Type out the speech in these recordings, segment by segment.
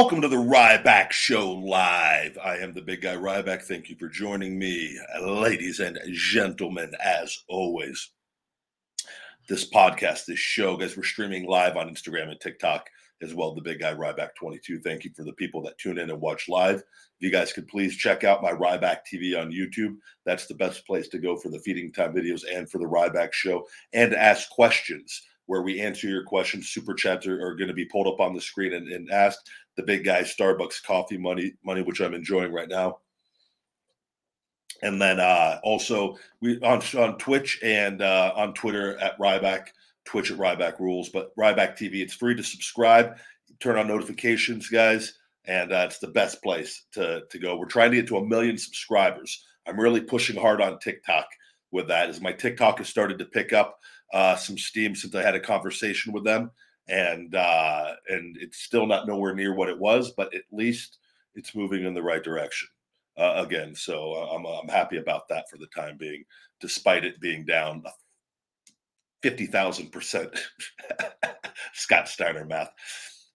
Welcome to the Ryback Show Live. I am the big guy Ryback. Thank you for joining me, ladies and gentlemen, as always. This podcast, this show, guys, we're streaming live on Instagram and TikTok as well. The big guy Ryback 22. Thank you for the people that tune in and watch live. If you guys could please check out my Ryback TV on YouTube. That's the best place to go for the feeding time videos and for the Ryback show and ask questions where we answer your questions. Super chats are, are going to be pulled up on the screen and, and asked. The big guy Starbucks coffee money, money, which I'm enjoying right now. And then uh, also we on on Twitch and uh, on Twitter at Ryback, Twitch at Ryback Rules, but Ryback TV. It's free to subscribe. Turn on notifications, guys, and uh, it's the best place to to go. We're trying to get to a million subscribers. I'm really pushing hard on TikTok with that. As my TikTok has started to pick up uh, some steam since I had a conversation with them, and uh, and it's still not nowhere near what it was, but at least it's moving in the right direction uh, again. So uh, I'm I'm happy about that for the time being, despite it being down fifty thousand percent. Scott Steiner math.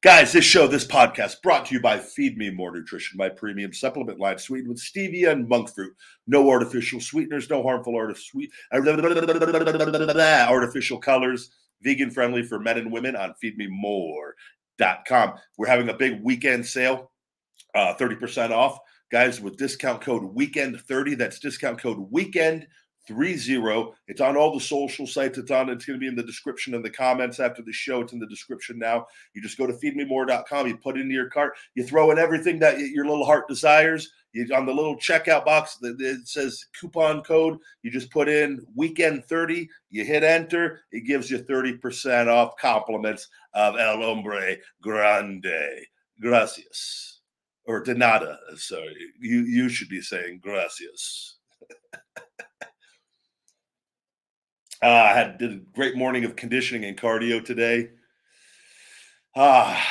Guys, this show, this podcast, brought to you by Feed Me More Nutrition, my premium supplement line sweetened with stevia and monk fruit. No artificial sweeteners, no harmful artificial artificial colors, vegan friendly for men and women on feedmemore.com. We're having a big weekend sale, uh, 30% off. Guys, with discount code weekend30, that's discount code weekend30. It's on all the social sites. It's on, it's going to be in the description and the comments after the show. It's in the description now. You just go to feedmemore.com, you put it into your cart, you throw in everything that your little heart desires. You, on the little checkout box that it says coupon code, you just put in weekend 30, you hit enter, it gives you 30% off compliments of El Hombre Grande. Gracias. Or de nada. Sorry. You you should be saying gracias. Uh, I had did a great morning of conditioning and cardio today. Ah,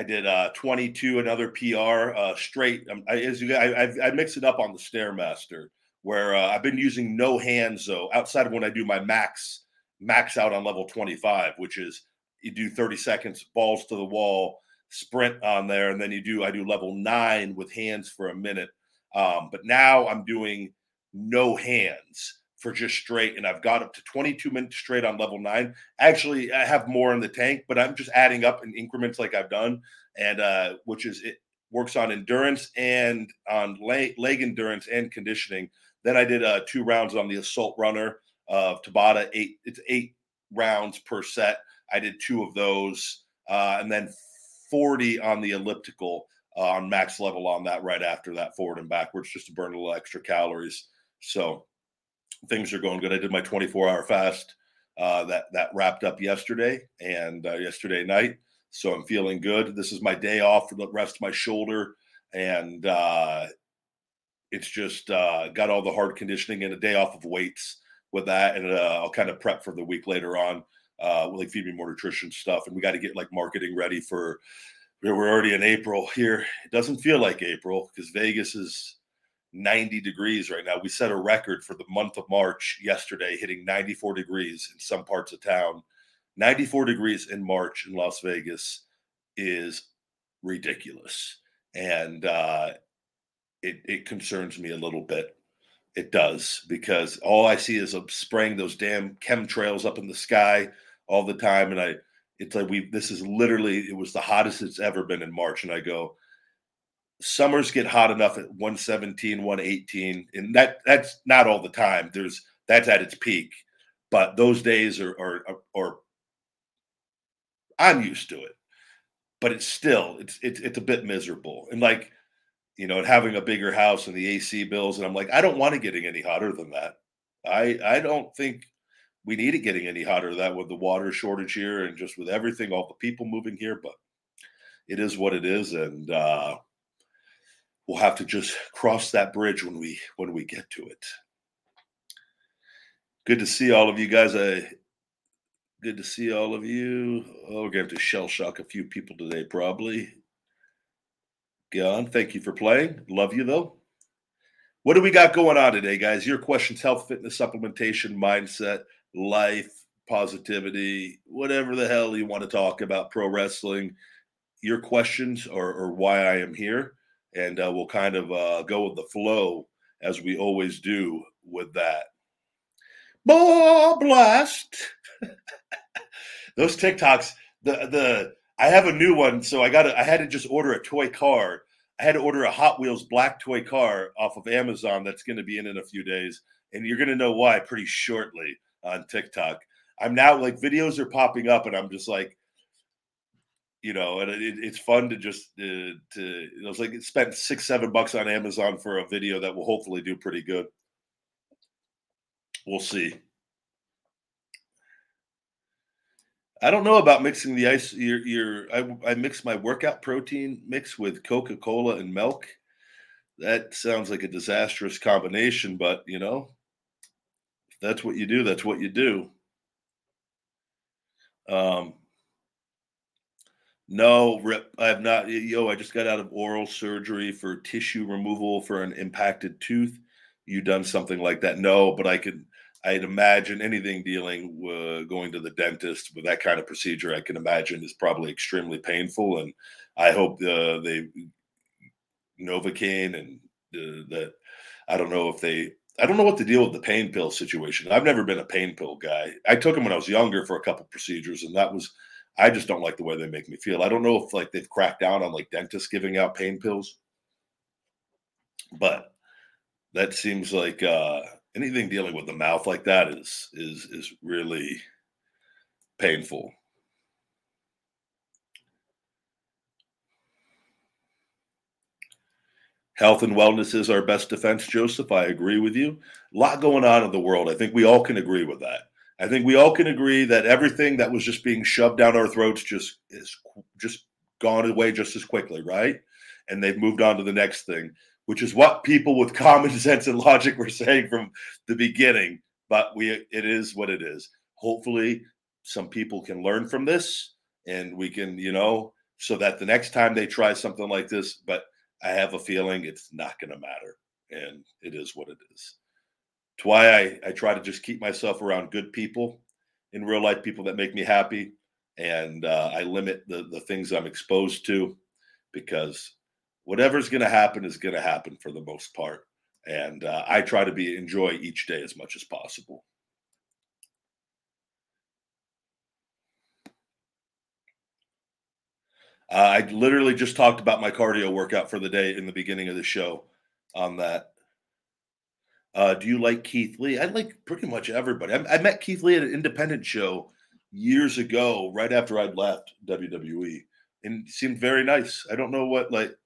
I did uh, 22, another PR uh, straight. Um, I, as you, I, I, I mix it up on the Stairmaster, where uh, I've been using no hands though, outside of when I do my max max out on level 25, which is you do 30 seconds, balls to the wall, sprint on there, and then you do I do level nine with hands for a minute. Um, but now I'm doing no hands for just straight, and I've got up to 22 minutes straight on level nine. Actually, I have more in the tank, but I'm just adding up in increments like I've done, and uh, which is it works on endurance and on leg, leg endurance and conditioning. Then I did uh, two rounds on the assault runner of Tabata. Eight, it's eight rounds per set. I did two of those, uh, and then 40 on the elliptical uh, on max level on that right after that forward and backwards just to burn a little extra calories. So things are going good. I did my 24 hour fast uh, that that wrapped up yesterday and uh, yesterday night. So I'm feeling good. This is my day off for the rest of my shoulder, and uh, it's just uh, got all the hard conditioning and a day off of weights with that, and uh, I'll kind of prep for the week later on, uh, like feed me more nutrition stuff, and we got to get like marketing ready for. We're already in April here. It doesn't feel like April because Vegas is 90 degrees right now. We set a record for the month of March yesterday, hitting 94 degrees in some parts of town. 94 degrees in March in Las Vegas is ridiculous. And uh, it, it concerns me a little bit. It does because all I see is spraying those damn chemtrails up in the sky all the time. And I, it's like we, this is literally, it was the hottest it's ever been in March. And I go, summers get hot enough at 117 118 and that that's not all the time. There's that's at its peak but those days are are, are i'm used to it but it's still it's it's, it's a bit miserable. And like you know and having a bigger house and the ac bills and i'm like i don't want it getting any hotter than that. I i don't think we need it getting any hotter that with the water shortage here and just with everything all the people moving here but it is what it is and uh we'll have to just cross that bridge when we when we get to it. Good to see all of you guys. I good to see all of you. Oh, we're going to shell shock a few people today, probably. Gone. Thank you for playing. Love you though. What do we got going on today, guys? Your questions: health, fitness, supplementation, mindset, life, positivity, whatever the hell you want to talk about, pro wrestling. Your questions or, or why I am here and uh, we'll kind of uh, go with the flow as we always do with that. Ball blast. Those TikToks, the the I have a new one, so I got I had to just order a toy car. I had to order a Hot Wheels black toy car off of Amazon that's going to be in in a few days, and you're going to know why pretty shortly on TikTok. I'm now like videos are popping up, and I'm just like, you know, and it, it's fun to just uh, to it was like it spent six seven bucks on Amazon for a video that will hopefully do pretty good. We'll see. I don't know about mixing the ice. Your your I, I mix my workout protein mix with Coca Cola and milk. That sounds like a disastrous combination, but you know, that's what you do. That's what you do. Um, no, Rip, I have not. Yo, I just got out of oral surgery for tissue removal for an impacted tooth. You done something like that? No, but I could. I'd imagine anything dealing with going to the dentist with that kind of procedure, I can imagine is probably extremely painful. And I hope uh, they Novocaine and uh, that. I don't know if they. I don't know what to deal with the pain pill situation. I've never been a pain pill guy. I took them when I was younger for a couple procedures, and that was I just don't like the way they make me feel. I don't know if like they've cracked down on like dentists giving out pain pills, but that seems like uh, anything dealing with the mouth like that is is is really painful. Health and wellness is our best defense, Joseph. I agree with you. A lot going on in the world. I think we all can agree with that. I think we all can agree that everything that was just being shoved down our throats just is just gone away just as quickly, right? And they've moved on to the next thing, which is what people with common sense and logic were saying from the beginning. But we, it is what it is. Hopefully, some people can learn from this, and we can, you know, so that the next time they try something like this, but I have a feeling it's not going to matter, and it is what it is. It's why I, I try to just keep myself around good people in real life, people that make me happy. And uh, I limit the, the things I'm exposed to because whatever's going to happen is going to happen for the most part. And uh, I try to be enjoy each day as much as possible. Uh, I literally just talked about my cardio workout for the day in the beginning of the show on that. Uh, do you like Keith Lee? I like pretty much everybody. I, I, met Keith Lee at an independent show years ago, right after I'd left WWE. and seemed very nice. I don't know what like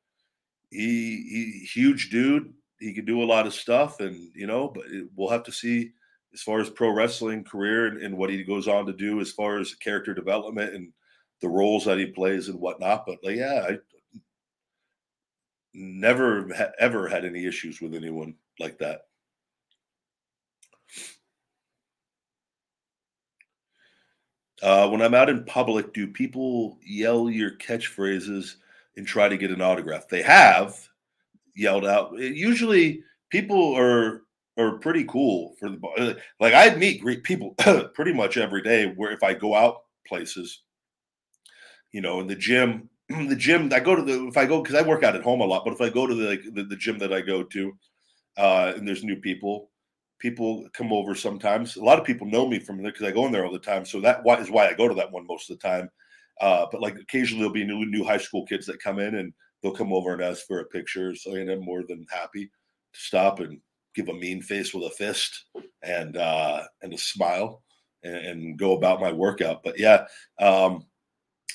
he he huge dude. He could do a lot of stuff, and you know, but it, we'll have to see as far as pro wrestling career and, and, what he goes on to do as far as character development and the roles that he plays and whatnot. But like, yeah, I never ha- ever had any issues with anyone like that. Uh, when I'm out in public, do people yell your catchphrases and try to get an autograph? They have yelled out. Usually, people are are pretty cool for the like. I meet great people pretty much every day. Where if I go out places, you know, in the gym, the gym I go to the if I go because I work out at home a lot, but if I go to the the, the gym that I go to, uh, and there's new people, people come over sometimes. A lot of people know me from there because I go in there all the time. So that is why I go to that one most of the time. Uh, but like occasionally there'll be new new high school kids that come in and they'll come over and ask for a picture. So and I'm more than happy to stop and give a mean face with a fist and uh, and a smile and, and go about my workout. But yeah, um,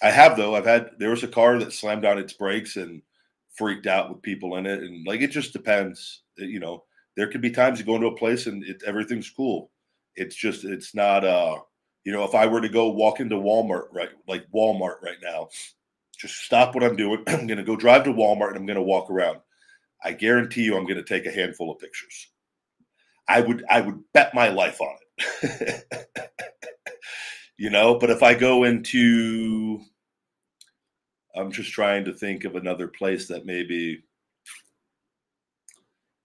I have though. I've had there was a car that slammed on its brakes and freaked out with people in it, and like it just depends. You know, there could be times you go into a place and it, everything's cool. It's just it's not uh you know if I were to go walk into Walmart right like Walmart right now, just stop what I'm doing. I'm gonna go drive to Walmart and I'm gonna walk around. I guarantee you I'm gonna take a handful of pictures. I would I would bet my life on it. you know, but if I go into I'm just trying to think of another place that maybe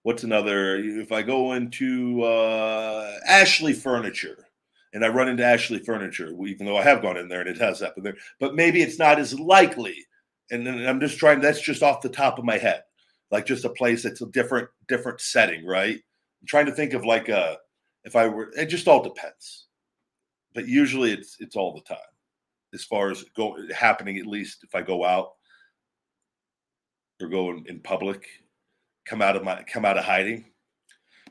what's another if i go into uh, ashley furniture and i run into ashley furniture even though i have gone in there and it has happened there but maybe it's not as likely and then i'm just trying that's just off the top of my head like just a place that's a different different setting right? I'm trying to think of like a if i were it just all depends but usually it's it's all the time as far as go happening at least if i go out or go in, in public come out of my come out of hiding.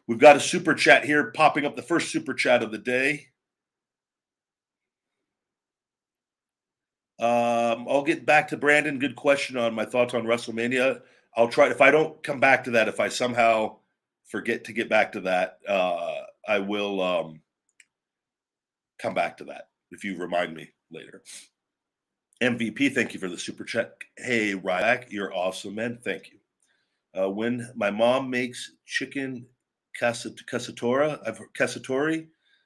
We've got a super chat here popping up the first super chat of the day. Um, I'll get back to Brandon. Good question on my thoughts on WrestleMania. I'll try if I don't come back to that, if I somehow forget to get back to that, uh, I will um, come back to that if you remind me later. MVP, thank you for the super chat. Hey, Ryback, you're awesome, man. Thank you. Uh, when my mom makes chicken cacciatore, I've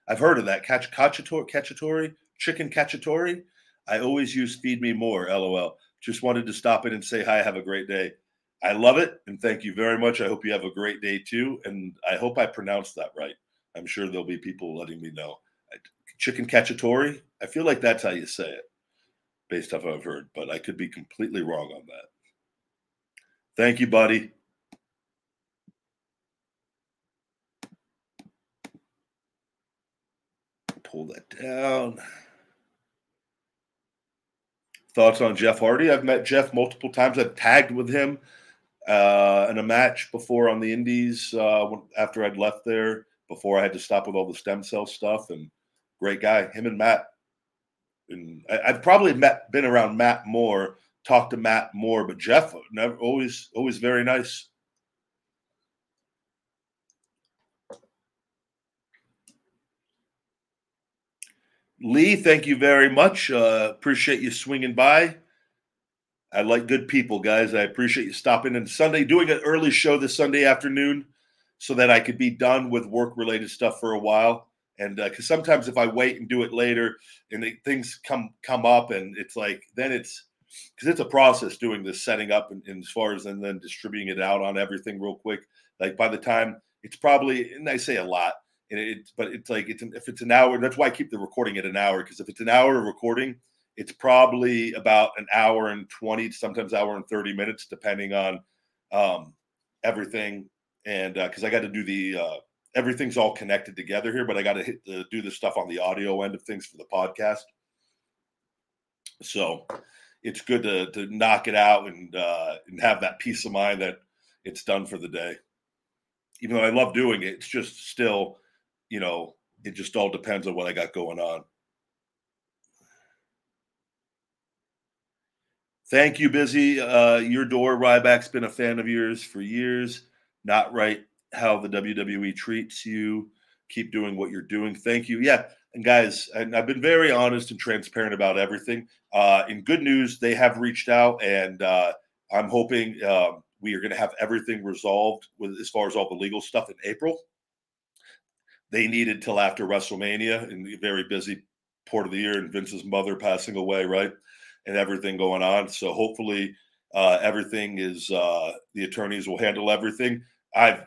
I've heard of that. Catch cacciatore, chicken cacciatore. I always use feed me more. LOL. Just wanted to stop in and say hi. Have a great day. I love it and thank you very much. I hope you have a great day too. And I hope I pronounced that right. I'm sure there'll be people letting me know. Chicken cacciatore. I feel like that's how you say it, based off what I've heard, but I could be completely wrong on that. Thank you, buddy. Pull that down. Thoughts on Jeff Hardy? I've met Jeff multiple times. I've tagged with him uh, in a match before on the Indies uh, after I'd left there, before I had to stop with all the stem cell stuff. And great guy, him and Matt. And I, have probably met, been around Matt more, talked to Matt more, but Jeff never always, always very nice. Lee, thank you very much. Uh, appreciate you swinging by. I like good people, guys. I appreciate you stopping in Sunday, doing an early show this Sunday afternoon so that I could be done with work related stuff for a while. And because uh, sometimes if I wait and do it later and it, things come come up and it's like then it's because it's a process doing this setting up and, and as far as and then distributing it out on everything real quick. Like by the time it's probably and I say a lot and it, but it's like it's an, if it's an hour. That's why I keep the recording at an hour because if it's an hour of recording, it's probably about an hour and twenty, sometimes hour and thirty minutes, depending on um, everything. And because uh, I got to do the uh, everything's all connected together here, but I got to hit the, do the stuff on the audio end of things for the podcast. So it's good to to knock it out and uh, and have that peace of mind that it's done for the day. Even though I love doing it, it's just still you know, it just all depends on what I got going on. Thank you, Busy. Uh, your door, Ryback's been a fan of yours for years. Not right how the WWE treats you. Keep doing what you're doing. Thank you. Yeah. And guys, and I've been very honest and transparent about everything. Uh, in good news, they have reached out, and uh, I'm hoping um, we are going to have everything resolved with as far as all the legal stuff in April. They needed till after WrestleMania and the very busy port of the year, and Vince's mother passing away, right? and everything going on. So hopefully, uh, everything is uh, the attorneys will handle everything. I've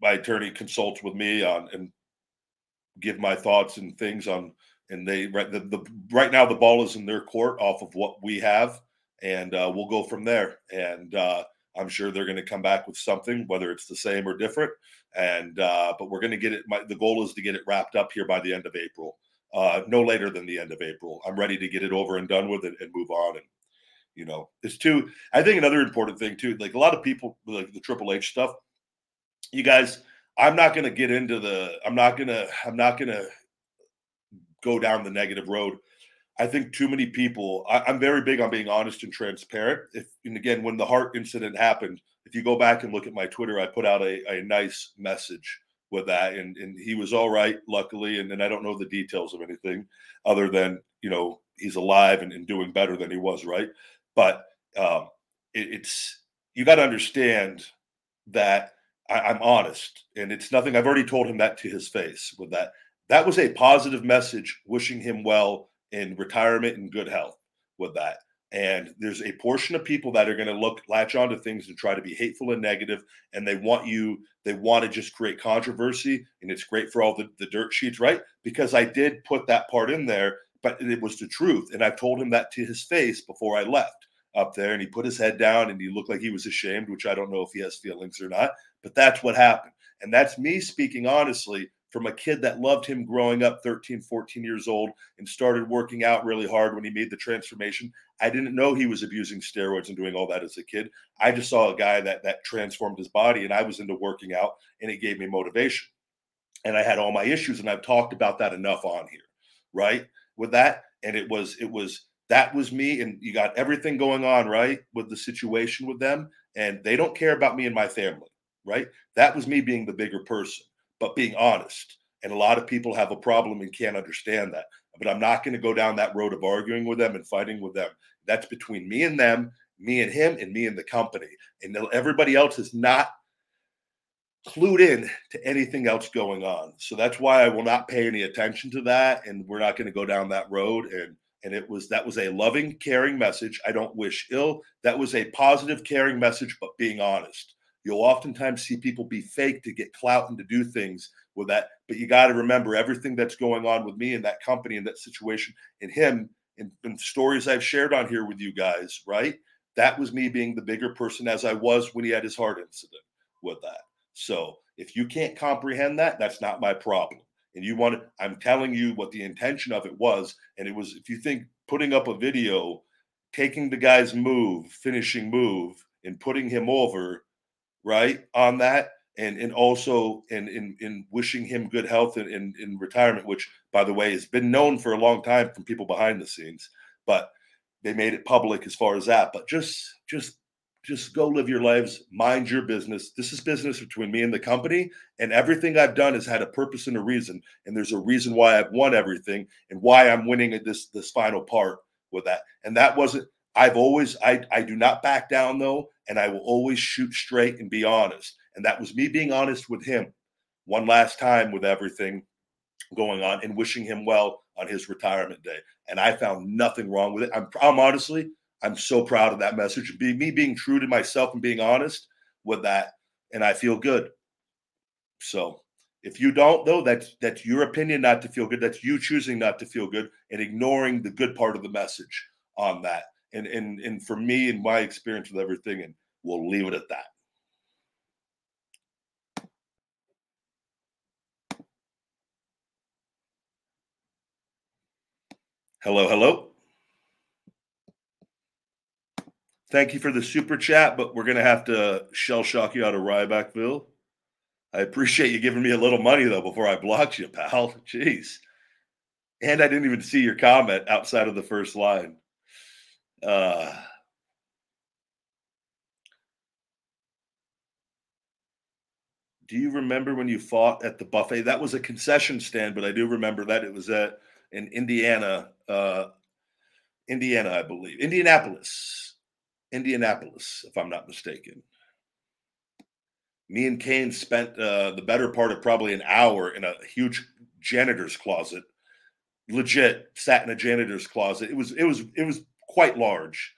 my attorney consults with me on and give my thoughts and things on, and they right the, the right now the ball is in their court off of what we have, and uh, we'll go from there. And uh, I'm sure they're going to come back with something, whether it's the same or different. And uh, but we're going to get it. My, the goal is to get it wrapped up here by the end of April uh, no later than the end of April. I'm ready to get it over and done with it and move on. And you know, it's too. I think another important thing too, like a lot of people like the Triple H stuff. You guys, I'm not going to get into the. I'm not gonna. I'm not gonna go down the negative road. I think too many people. I, am very big on being honest and transparent. If and again, when the heart incident happened, if you go back and look at my Twitter, I put out a, a nice message with that, and and he was all right, luckily. And then I don't know the details of anything other than you know he's alive and, and doing better than he was, right? But um, it, it's you got to understand that I, am honest, and it's nothing. I've already told him that to his face. With that, that was a positive message, wishing him well in retirement and good health. With that, and there's a portion of people that are going to look latch onto things and try to be hateful and negative, and they want you, they want to just create controversy, and it's great for all the, the dirt sheets, right? Because I did put that part in there, but it was the truth. And I told him that to his face before I left up there, and he put his head down and he looked like he was ashamed, which I don't know if he has feelings or not, but that's what happened. And that's me speaking honestly from a kid that loved him growing up 13 14 years old and started working out really hard when he made the transformation. I didn't know he was abusing steroids and doing all that as a kid. I just saw a guy that that transformed his body and i was into working out and it gave me motivation. And i had all my issues and i've talked about that enough on here right? With that and it was it was that was me and you got everything going on right with the situation with them and they don't care about me and my family right? That was me being the bigger person but being honest. And a lot of people have a problem and can't understand that. But I'm not going to go down that road of arguing with them and fighting with them. That's between me and them, me and him, and me and the company. And everybody else is not clued in to anything else going on. So that's why I will not pay any attention to that. And we're not going to go down that road. And and it was that was a loving, caring message. I don't wish ill. That was a positive, caring message, but being honest. You'll oftentimes see people be fake to get clout and to do things with that. But you got to remember everything that's going on with me and that company and that situation and him and, and stories I've shared on here with you guys, right? That was me being the bigger person as I was when he had his heart incident with that. So if you can't comprehend that, that's not my problem. And you want to, I'm telling you what the intention of it was. And it was, if you think putting up a video, taking the guy's move, finishing move, and putting him over right on that and and also in in, in wishing him good health in, in, in retirement which by the way has been known for a long time from people behind the scenes but they made it public as far as that but just just just go live your lives mind your business. This is business between me and the company and everything i've done has had a purpose and a reason and there's a reason why i've won everything and why i'm winning at this this final part with that and that wasn't i've always i i do not back down though and I will always shoot straight and be honest. And that was me being honest with him one last time with everything going on and wishing him well on his retirement day. And I found nothing wrong with it. I'm, I'm honestly, I'm so proud of that message. Be, me being true to myself and being honest with that, and I feel good. So if you don't, though, that's that's your opinion not to feel good. That's you choosing not to feel good and ignoring the good part of the message on that and and and for me and my experience with everything, and we'll leave it at that. Hello, hello. Thank you for the super chat, but we're to have to shell shock you out of Rybackville. I appreciate you giving me a little money, though, before I blocked you, pal. Jeez. And I didn't even see your comment outside of the first line uh, do you remember when you fought at the buffet? That was a concession stand, but I do remember that it was at in Indiana, uh, Indiana, I believe, Indianapolis, Indianapolis, if I'm not mistaken. Me and Kane spent uh, the better part of probably an hour in a huge janitor's closet. Legit, sat in a janitor's closet. It was, it was, it was quite large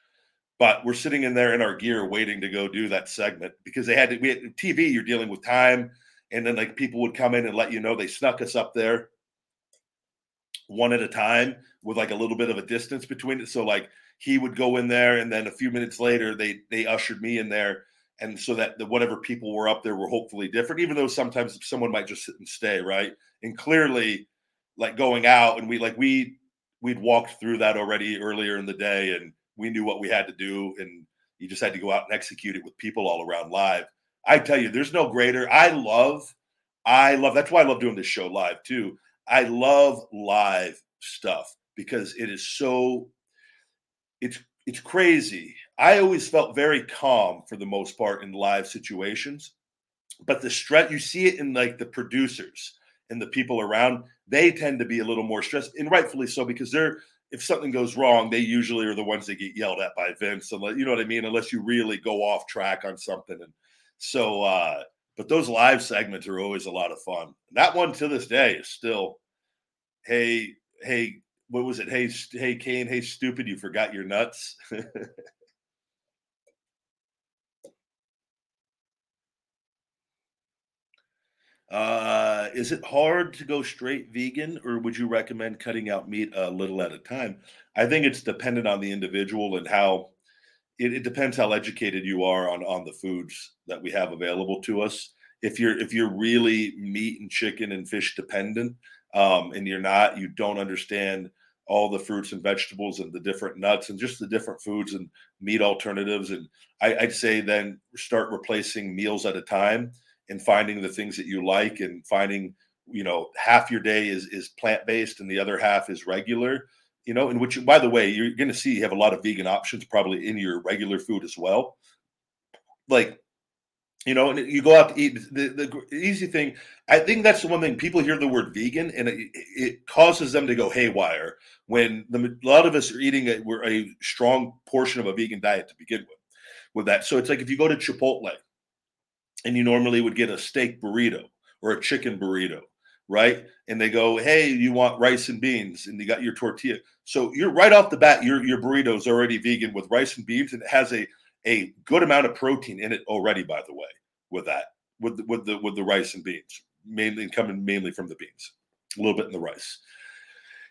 but we're sitting in there in our gear waiting to go do that segment because they had to we had tv you're dealing with time and then like people would come in and let you know they snuck us up there one at a time with like a little bit of a distance between it. So like he would go in there and then a few minutes later they they ushered me in there and so that the whatever people were up there were hopefully different even though sometimes someone might just sit and stay right? And clearly like going out and we like we we'd walked through that already earlier in the day and we knew what we had to do and you just had to go out and execute it with people all around live. I tell you there's no greater i love i love that's why i love doing this show live too. I love live stuff because it is so it's it's crazy. I always felt very calm for the most part in live situations but the stress you see it in like the producers and the people around they tend to be a little more stressed and rightfully so because they're if something goes wrong, they usually are the ones that get yelled at by Vince. Unless, you know what I mean? Unless you really go off track on something. And so, uh, but those live segments are always a lot of fun. That one to this day is still, hey, hey, what was it? Hey, hey, Kane, hey, stupid, you forgot your nuts. Uh, is it hard to go straight vegan, or would you recommend cutting out meat a little at a time? I think it's dependent on the individual and how it, it, depends how educated you are on on the foods that we have available to us. If you're if you're really meat and chicken and fish dependent, um, and you're not, you don't understand all the fruits and vegetables and the different nuts and just the different foods and meat alternatives. And I, I'd say then start replacing meals at a time and finding the things that you like and finding you know half your day is is plant based and the other half is regular you know in which by the way you're going to see you have a lot of vegan options probably in your regular food as well. Like you know and you go out to eat the, the easy thing i think that's the one thing people hear the word vegan and it, it causes them to go haywire when the, a lot of us are eating a, we're a strong portion of a vegan diet to begin with with that. So it's like if you go to chipotle and you normally would get a steak burrito or a chicken burrito, right? And they go, "Hey, you want rice and beans?" And you got your tortilla. So you're right off the bat, your your burrito is already vegan with rice and beans, and it has a a good amount of protein in it already. By the way, with that, with the, with the with the rice and beans, mainly coming mainly from the beans, a little bit in the rice.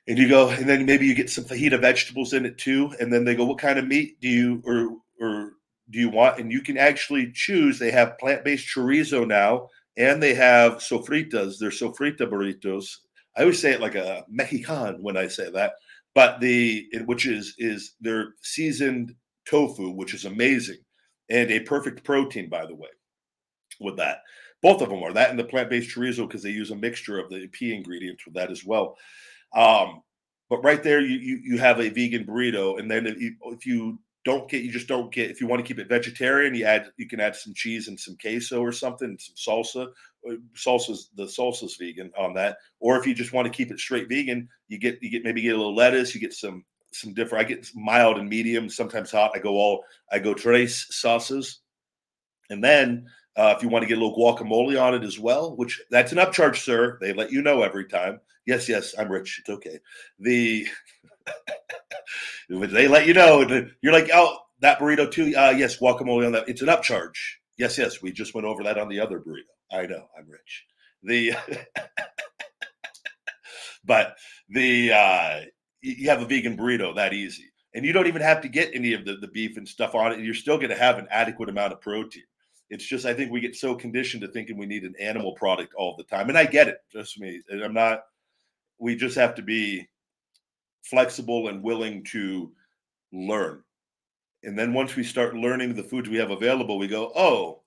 And you go, and then maybe you get some fajita vegetables in it too. And then they go, "What kind of meat do you or or do you want? And you can actually choose. They have plant based chorizo now, and they have sofritas. They're sofrita burritos. I always say it like a Mexican when I say that, but the which is is their seasoned tofu, which is amazing, and a perfect protein, by the way. With that, both of them are that and the plant based chorizo because they use a mixture of the pea ingredients with that as well. Um, but right there, you, you you have a vegan burrito, and then if you, if you don't get you just don't get if you want to keep it vegetarian you add you can add some cheese and some queso or something some salsa. Uh, salsa's the salsa's vegan on that. Or if you just want to keep it straight vegan you get you get maybe get a little lettuce you get some some different i get mild and medium sometimes hot i go all i go tres sauces. And then uh, if you want to get a little guacamole on it as well which that's an upcharge sir. They let you know every time. Yes yes i'm rich. It's okay. The they let you know. You're like, oh, that burrito too. Uh, yes, guacamole on that. It's an upcharge. Yes, yes. We just went over that on the other burrito. I know. I'm rich. The but the uh, you have a vegan burrito that easy, and you don't even have to get any of the, the beef and stuff on it. And you're still going to have an adequate amount of protein. It's just I think we get so conditioned to thinking we need an animal product all the time, and I get it. Just me. I'm not. We just have to be flexible and willing to learn. And then once we start learning the foods we have available, we go, "Oh,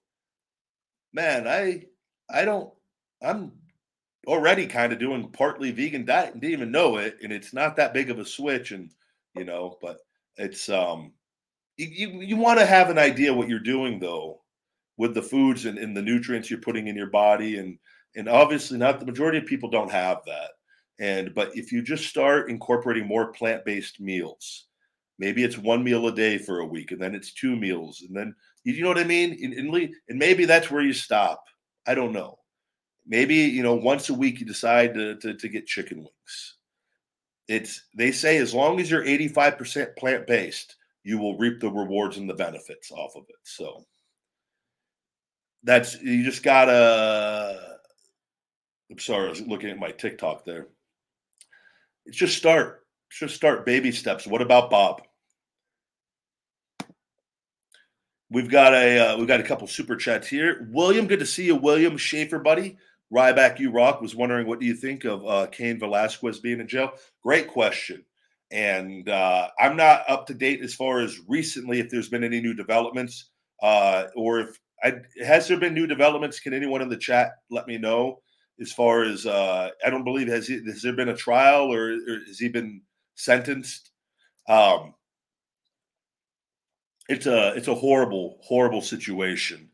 man, I I don't I'm already kind of doing partly vegan diet and didn't even know it and it's not that big of a switch and you know, but it's um you you, want to have an idea what you're doing though with the foods and, and the nutrients you're putting in your body and and obviously not the majority of people don't have that and but if you just start incorporating more plant-based meals maybe it's one meal a day for a week and then it's two meals and then you know what i mean? And, and, and maybe that's where you stop. I don't know. Maybe you know once a week you decide to, to, to get chicken wings. It's they say as long as you're 85% plant-based you will reap the rewards and the benefits off of it so. That's you just gotta i'm sorry i was looking at my tiktok there it's just start just start baby steps what about bob we've got a uh, we've got a couple super chats here william good to see you william schaefer buddy Ryback, you rock. Was wondering what do you think of uh, Cain Velasquez being in jail? Great question, and uh, I'm not up to date as far as recently if there's been any new developments, uh, or if I, has there been new developments? Can anyone in the chat let me know? As far as uh, I don't believe has he, has there been a trial or, or has he been sentenced? Um, it's a it's a horrible horrible situation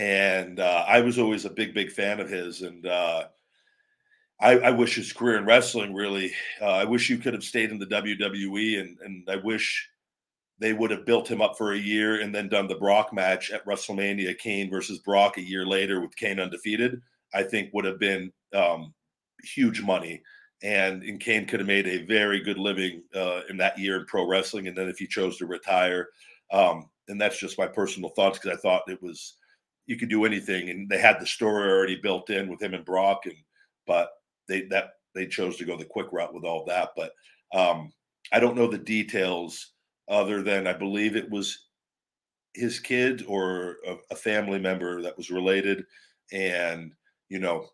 and uh, I was always a big, big fan of his. And uh, I, I, wish his career in wrestling really. Uh, I wish you could have stayed in the WWE, and and I wish they would have built him up for a year and then done the Brock match at WrestleMania, Cain versus Brock a year later with Cain undefeated. I think would have been um, huge money. And, and Cain could have made a very good living uh, in that year in pro wrestling. And then if he chose to retire, um, and that's just my personal thoughts because I thought it was you could do anything, and they had the story already built in with him and Brock, and but they that they chose to go the quick route with all that. But um, I don't know the details other than I believe it was his kid or a, a family member that was related, and you know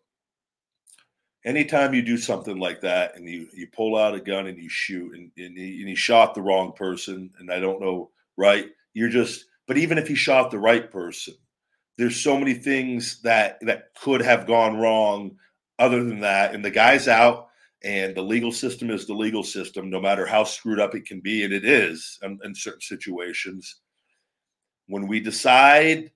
anytime you do something like that and you you pull out a gun and you shoot and, and, he, and he shot the wrong person and i don't know right? You're just but even if he shot the right person there's so many things that that could have gone wrong other than that and the guy's out and the legal system is the legal system no matter how screwed up it can be and it is in, in certain situations. When we decide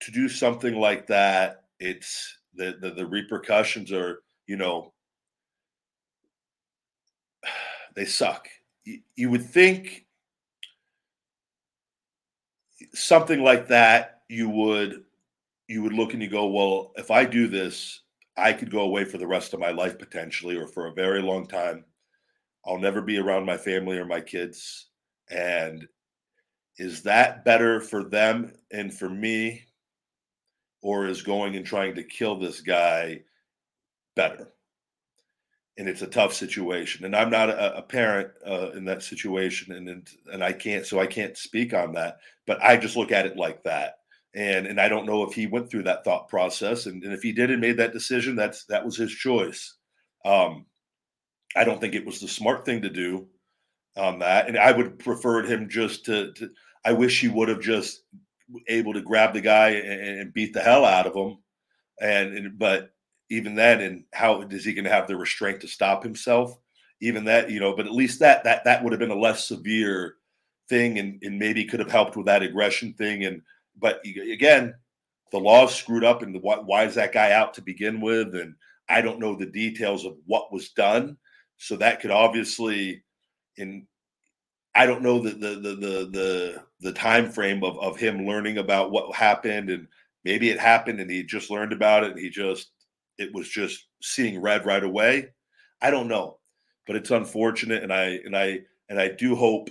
to do something like that it's the, the, the repercussions are you know they suck you, you would think something like that you would you would look and you go, well, if I do this, I could go away for the rest of my life potentially, or for a very long time. I'll never be around my family or my kids. And is that better for them and for me? Or is going and trying to kill this guy better? And it's a tough situation. And I'm not a, a parent uh, in that situation. And, and, and I can't, so I can't speak on that. But I just look at it like that and and I don't know if he went through that thought process, and, and if he did and made that decision, that's that was his choice. Um, I don't think it was the smart thing to do on that, and I would prefer him just to. to I wish he would have just able to grab the guy and, and beat the hell out of him, and, and but even then, and how is he going to have the restraint to stop himself? Even that, you know, but at least that that that would have been a less severe thing, and and maybe could have helped with that aggression thing and but again, the law's screwed up, and why, why is that guy out to begin with? And I don't know the details of what was done, so that could obviously, in I don't know the the the the the, the time frame of of him learning about what happened, and maybe it happened, and he just learned about it, and he just it was just seeing red right away. I don't know, but it's unfortunate, and I and I and I do hope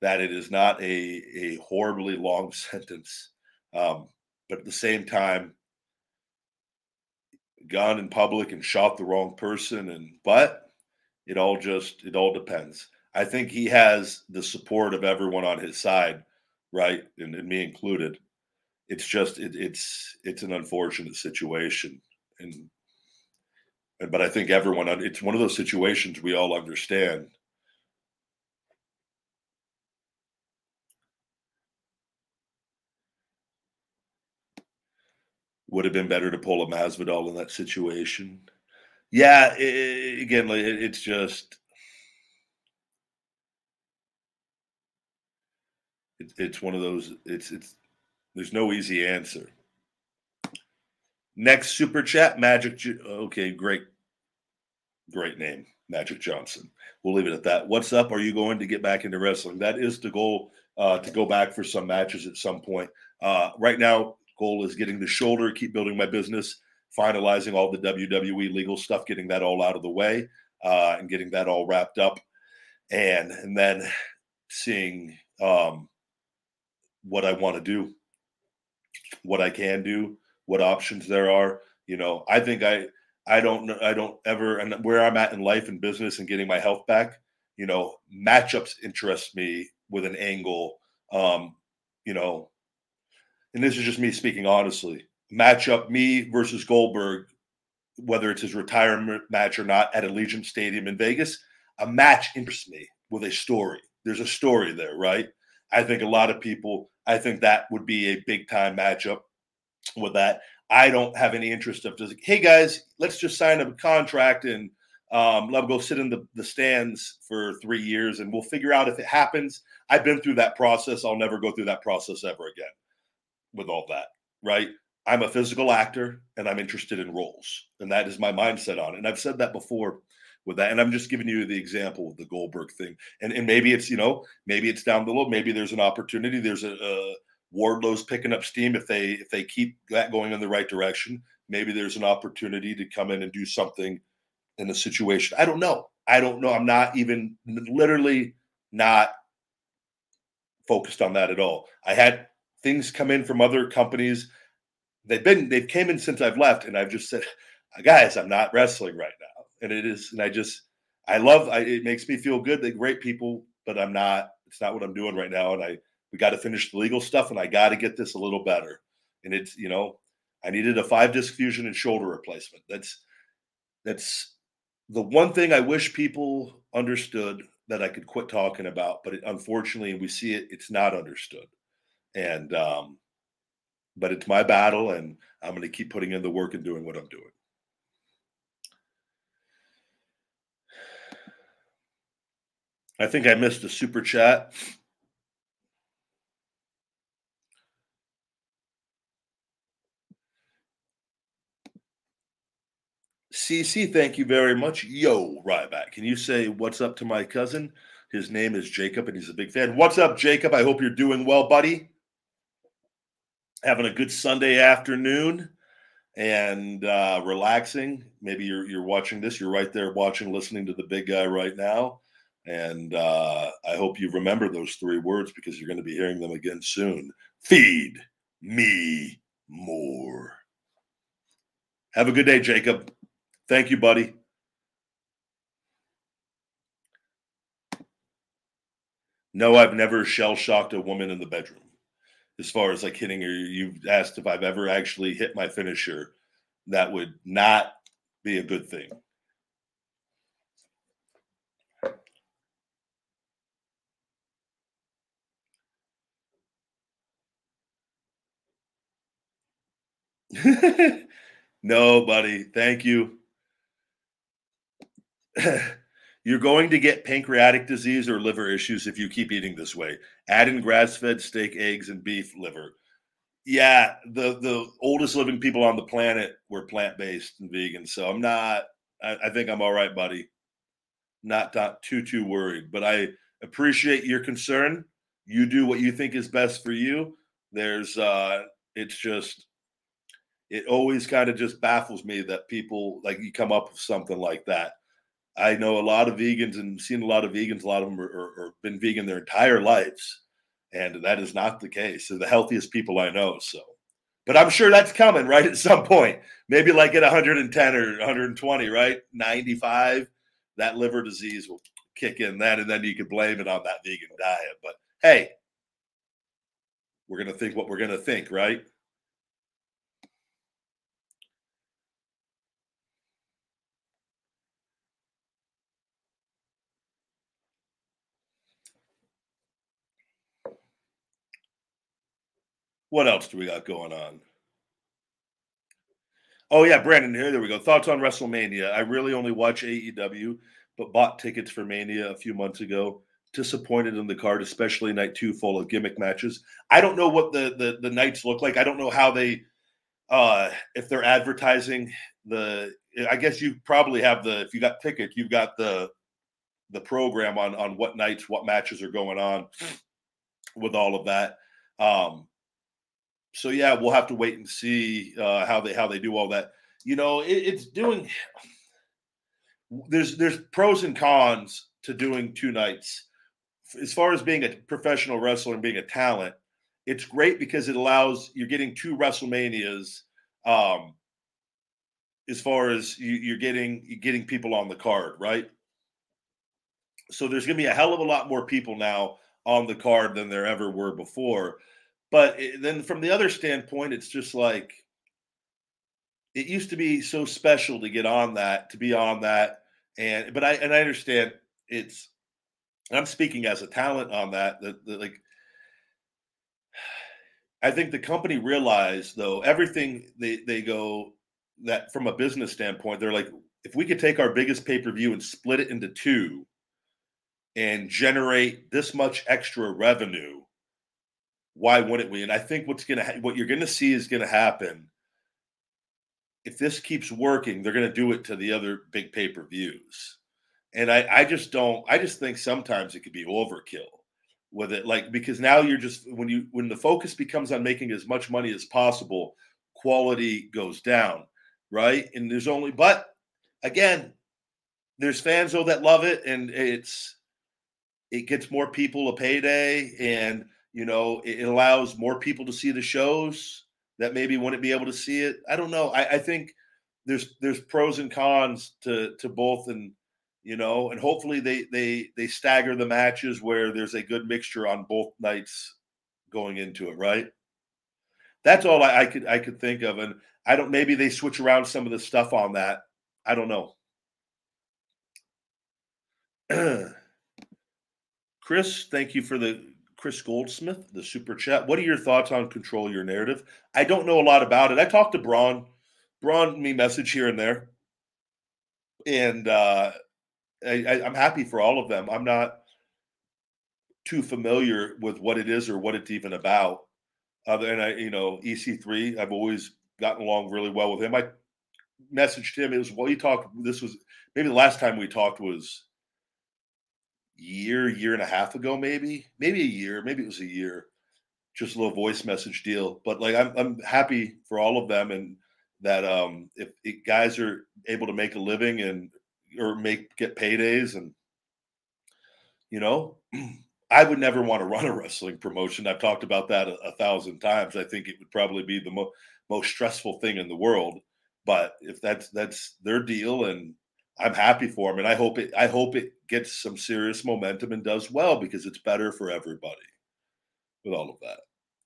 that it is not a, a horribly long sentence. Um, but at the same time, gone in public and shot the wrong person. And but it all just it all depends. I think he has the support of everyone on his side, right, and, and me included. It's just it, it's it's an unfortunate situation, and but I think everyone it's one of those situations we all understand would have been better to pull a Masvidal in that situation. Yeah, it, again, it, it's just it, it's one of those. It's it's there's no easy answer. Next super chat, Magic. Okay, great, great name, Magic Johnson. We'll leave it at that. What's up? Are you going to get back into wrestling? That is the goal uh, to go back for some matches at some point. Uh, right now, goal is getting the shoulder, keep building my business, finalizing all the WWE legal stuff, getting that all out of the way, uh, and getting that all wrapped up, and and then seeing um, what I want to do, what I can do, what options there are. You know, I think I I don't I don't ever and where I'm at in life and business and getting my health back. You know, matchups interest me with an angle. Um, you know, and this is just me speaking honestly. Matchup me versus Goldberg, whether it's his retirement match or not at Allegiant Stadium in Vegas, a match interests me with a story. There's a story there, right? I think a lot of people, I think that would be a big time matchup with that. I don't have any interest of just, hey guys, let's just sign a contract and um, let them go sit in the, the stands for three years and we'll figure out if it happens. I've been through that process. I'll never go through that process ever again with all that, right? I'm a physical actor and I'm interested in roles. And that is my mindset on it. And I've said that before with that. And I'm just giving you the example of the Goldberg thing. And and maybe it's, you know, maybe it's down below. Maybe there's an opportunity. There's a, a Wardlow's picking up steam if they if they keep that going in the right direction. Maybe there's an opportunity to come in and do something in a situation. I don't know. I don't know. I'm not even literally not focused on that at all. I had things come in from other companies. They've been they've came in since I've left, and I've just said, guys, I'm not wrestling right now. And it is, and I just I love I, it makes me feel good. They're great people, but I'm not, it's not what I'm doing right now. And I we got to finish the legal stuff and I got to get this a little better. And it's, you know, I needed a five disc fusion and shoulder replacement. That's, that's the one thing I wish people understood that I could quit talking about, but it, unfortunately, we see it, it's not understood. And, um, but it's my battle and I'm going to keep putting in the work and doing what I'm doing. I think I missed a super chat. CC, thank you very much. Yo, Ryback, can you say what's up to my cousin? His name is Jacob, and he's a big fan. What's up, Jacob? I hope you're doing well, buddy. Having a good Sunday afternoon and uh, relaxing. Maybe you're you're watching this. You're right there watching, listening to the big guy right now. And uh, I hope you remember those three words because you're going to be hearing them again soon. Feed me more. Have a good day, Jacob. Thank you, buddy. No, I've never shell shocked a woman in the bedroom. As far as like hitting her, you've asked if I've ever actually hit my finisher. That would not be a good thing. no, buddy. Thank you. you're going to get pancreatic disease or liver issues if you keep eating this way. Add in grass-fed steak, eggs, and beef liver. Yeah, the the oldest living people on the planet were plant-based and vegan, so I'm not. I, I think I'm all right, buddy. Not, not too too worried, but I appreciate your concern. You do what you think is best for you. There's, uh, it's just, it always kind of just baffles me that people like you come up with something like that I know a lot of vegans and seen a lot of vegans. A lot of them are, been vegan their entire lives, and that is not the case. They're the healthiest people I know. So, but I'm sure that's coming right at some point. Maybe like at 110 or 120, right? 95, that liver disease will kick in then, and then you can blame it on that vegan diet. But hey, we're gonna think what we're gonna think, right? What else do we got going on? Oh yeah, Brandon. Here, there we go. Thoughts on WrestleMania? I really only watch AEW, but bought tickets for Mania a few months ago. Disappointed in the card, especially night two, full of gimmick matches. I don't know what the the, the nights look like. I don't know how they. uh, if they're advertising the, I guess you probably have the if you got tickets, you've got the the program on on what nights, what matches are going on with all of that. Um, so yeah, we'll have to wait and see uh, how they how they do all that. You know, it, it's doing. There's there's pros and cons to doing two nights. As far as being a professional wrestler and being a talent, it's great because it allows you're getting two WrestleManias. Um, as far as you, you're getting you're getting people on the card, right? So there's going to be a hell of a lot more people now on the card than there ever were before. But it, then from the other standpoint, it's just like it used to be so special to get on that, to be on that, and but I and I understand it's. I'm speaking as a talent on that. That, that like, I think the company realized though everything they they go that from a business standpoint, they're like, if we could take our biggest pay per view and split it into two, and generate this much extra revenue, why wouldn't we? And I think what's gonna ha- what you're gonna see is gonna happen if this keeps working, they're to do it to the other big pay per views. And I, I just don't, I just think sometimes it could be overkill with it. Like, because now you're just, when you, when the focus becomes on making as much money as possible, quality goes down. Right. And there's only, but again, there's fans though that love it and it's, it gets more people a payday and, you know, it, allows more people to see the shows that maybe wouldn't be able to see it. I don't know. I, I think there's there's pros and cons to to both, and you know, and hopefully they they they stagger the matches where there's a good mixture on both nights going into it. Right. That's all I, I could I could think of, and I don't. Maybe they switch around some of the stuff on that. I don't know. Chris, thank you for the Chris Goldsmith, the super chat. What are your thoughts on control your narrative? I don't know a lot about it. I talked to Braun. Braun me message here and there, and uh, I, am happy for all of them. I'm not too familiar with what it is or what it's even about. Other than I, you know, EC3, I've always gotten along really well with him. I messaged him. It was well, he talked. This was maybe the last time we talked was year, year and a half ago, maybe, maybe a year, maybe it was a year, just a little voice message deal. But like, I'm, I'm happy for all of them and that um, if, if guys are able to make a living and or make get paydays and you know, I would never want to run a wrestling promotion. I've talked about that a, a thousand times. I think it would probably be the mo- most stressful thing in the world. But if that's that's their deal and I'm happy for him, and I hope it. I hope it gets some serious momentum and does well because it's better for everybody with all of that.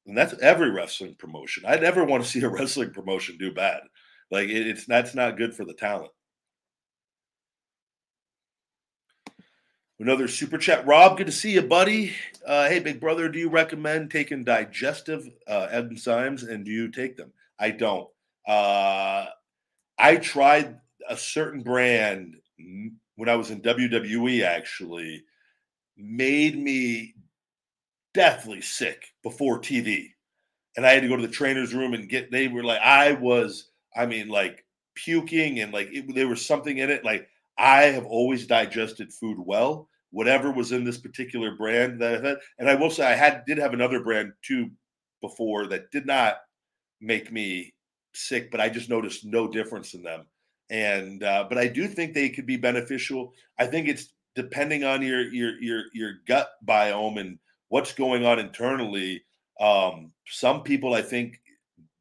And that's every wrestling promotion. I never want to see a wrestling promotion do bad. Like it, it's that's not good for the talent. Another super chat, Rob. Good to see you, buddy. Uh, hey, big brother, do you recommend taking digestive uh, enzymes, and do you take them? I don't. Uh, I tried a certain brand when I was in WWE actually made me deathly sick before TV. And I had to go to the trainer's room and get, they were like, I was, I mean, like puking and like it, there was something in it. Like I have always digested food well, whatever was in this particular brand that I had. And I will say I had, did have another brand too before that did not make me sick, but I just noticed no difference in them and uh, but I do think they could be beneficial. I think it's depending on your your your your gut biome and what's going on internally. Um, some people I think